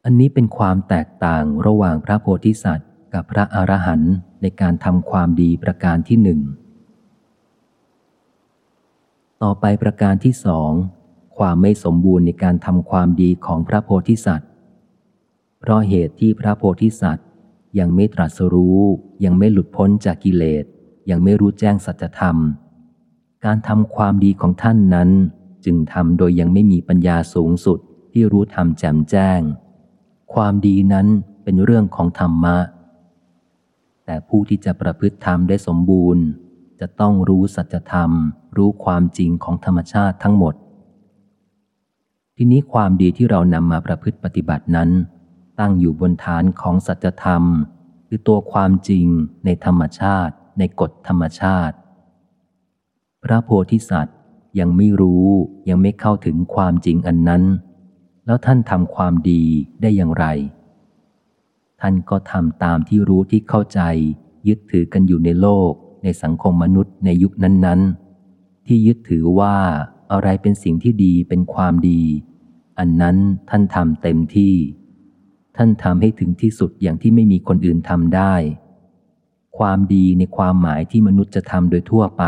อันนี้เป็นความแตกต่างระหว่างพระโพธิสัตว์ กับพระอรหันต์ในการทำความดีประการที่หนึ่ง ต่อไปประการที่สอง ความไม่สมบูรณ์ในการทำความดีของพระโพธิสัตว์ เพราะเหตุที่พระโพธิสัตว์ยังไม่ตรัสรู้ยังไม่หลุดพ้นจากกิเลส ยังไม่รู้แจ้งสัจธรรม การทำความดีของท่านนั้น จึงทำโดยยังไม่มีปัญญาสูงสุดที่รู้ธรรมแจ่มแจ้ง ความดีนั้นเป็นเรื่องของธรรมะ แต่ผู้ที่จะประพฤติธรรมได้สมบูรณ์ จะต้องรู้สัจธรรม รู้ความจริงของธรรมชาติทั้งหมด ทีนี้ความดีที่เรานำมาประพฤติปฏิบัตินั้น ตั้งอยู่บนฐานของสัจธรรมคือตัวความจริงในธรรมชาติ ในกฎธรรมชาติ พระโพธิสัตว์ยังไม่รู้ยังไม่เข้าถึงความจริงอันนั้น แล้วท่านทำความดีได้อย่างไร ท่านก็ทำตามที่รู้ที่เข้าใจ ยึดถือกันอยู่ในโลก ในสังคมมนุษย์ในยุคนั้น ๆ ที่ยึดถือว่าอะไรเป็นสิ่งที่ดีเป็นความดี อันนั้นท่านทำเต็มที่ ท่านทำให้ถึงที่สุดอย่างที่ไม่มีคนอื่นทำได้ ความดีในความหมายที่มนุษย์จะทำโดยทั่วไป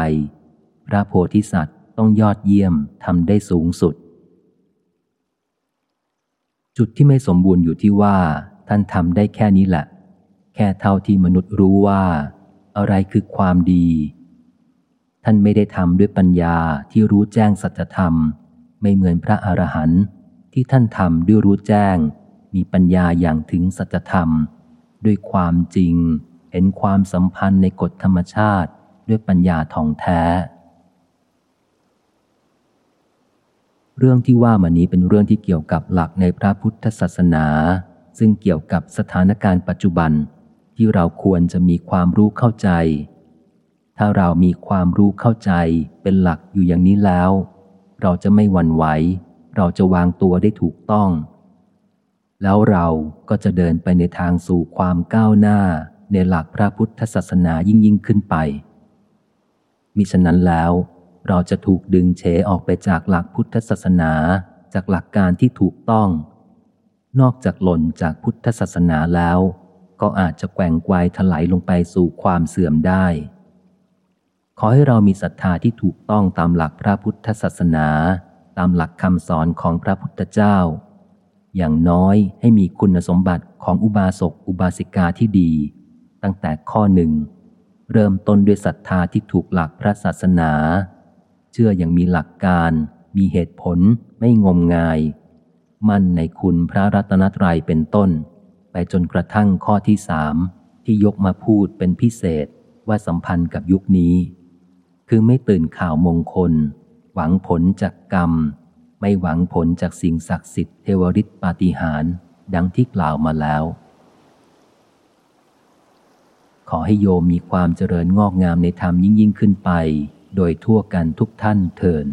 พระโพธิสัตว์ต้องยอดเยี่ยมทำได้สูงสุด จุดที่ไม่สมบูรณ์อยู่ที่ว่า ท่านทำได้แค่นี้แหละ แค่เท่าที่มนุษย์รู้ว่า อะไรคือความดี ท่านไม่ได้ทำด้วยปัญญาที่รู้แจ้งสัจธรรม ไม่เหมือนพระอรหันต์ที่ท่านทำด้วยรู้แจ้ง มีปัญญาอย่างถึงสัจธรรม ด้วยความจริง เห็นความสัมพันธ์ในกฎธรรมชาติด้วยปัญญาทองแท้ เรื่องที่ว่ามานี้เป็นเรื่องที่เกี่ยวกับหลักในพระพุทธศาสนา ซึ่งเกี่ยวกับสถานการณ์ปัจจุบันที่เราควรจะมีความรู้เข้าใจ ถ้าเรามีความรู้เข้าใจเป็นหลักอยู่อย่างนี้แล้ว เราจะไม่หวั่นไหว เราจะวางตัวได้ถูกต้อง แล้วเราก็จะเดินไปในทางสู่ความก้าวหน้า ในหลักพระพุทธศาสนายิ่งยิ่งขึ้นไป มิฉะนั้นแล้วเราจะถูกดึงเฉออกไปจากหลักพุทธศาสนาจากหลักการที่ถูกต้อง นอกจากหล่นจากพุทธศาสนาแล้ว ก็อาจจะแกว่งไกวถลายลงไปสู่ความเสื่อมได้ ขอให้เรามีศรัทธาที่ถูกต้องตามหลักพระพุทธศาสนา ตามหลักคำสอนของพระพุทธเจ้า อย่างน้อยให้มีคุณสมบัติของอุบาสกอุบาสิกาที่ดี ตั้งแต่ข้อหนึ่ง เริ่มต้นด้วยศรัทธาที่ถูกหลักพระศาสนา เชื่ออย่างมีหลักการ มีเหตุผลไม่งมงาย มั่นในคุณพระรัตนตรัยเป็นต้น ไปจนกระทั่งข้อที่สามที่ยกมาพูดเป็นพิเศษว่าสัมพันธ์กับยุคนี้ คือไม่ตื่นข่าวมงคล หวังผลจากกรรม ไม่หวังผลจากสิ่งศักดิ์สิทธิ์เทวฤทธิปาฏิหาริย์ดังที่กล่าวมาแล้ว ขอให้โยมมีความเจริญงอกงามในธรรมยิ่งยิ่งขึ้นไป โดยทั่วกันทุกท่านเทิน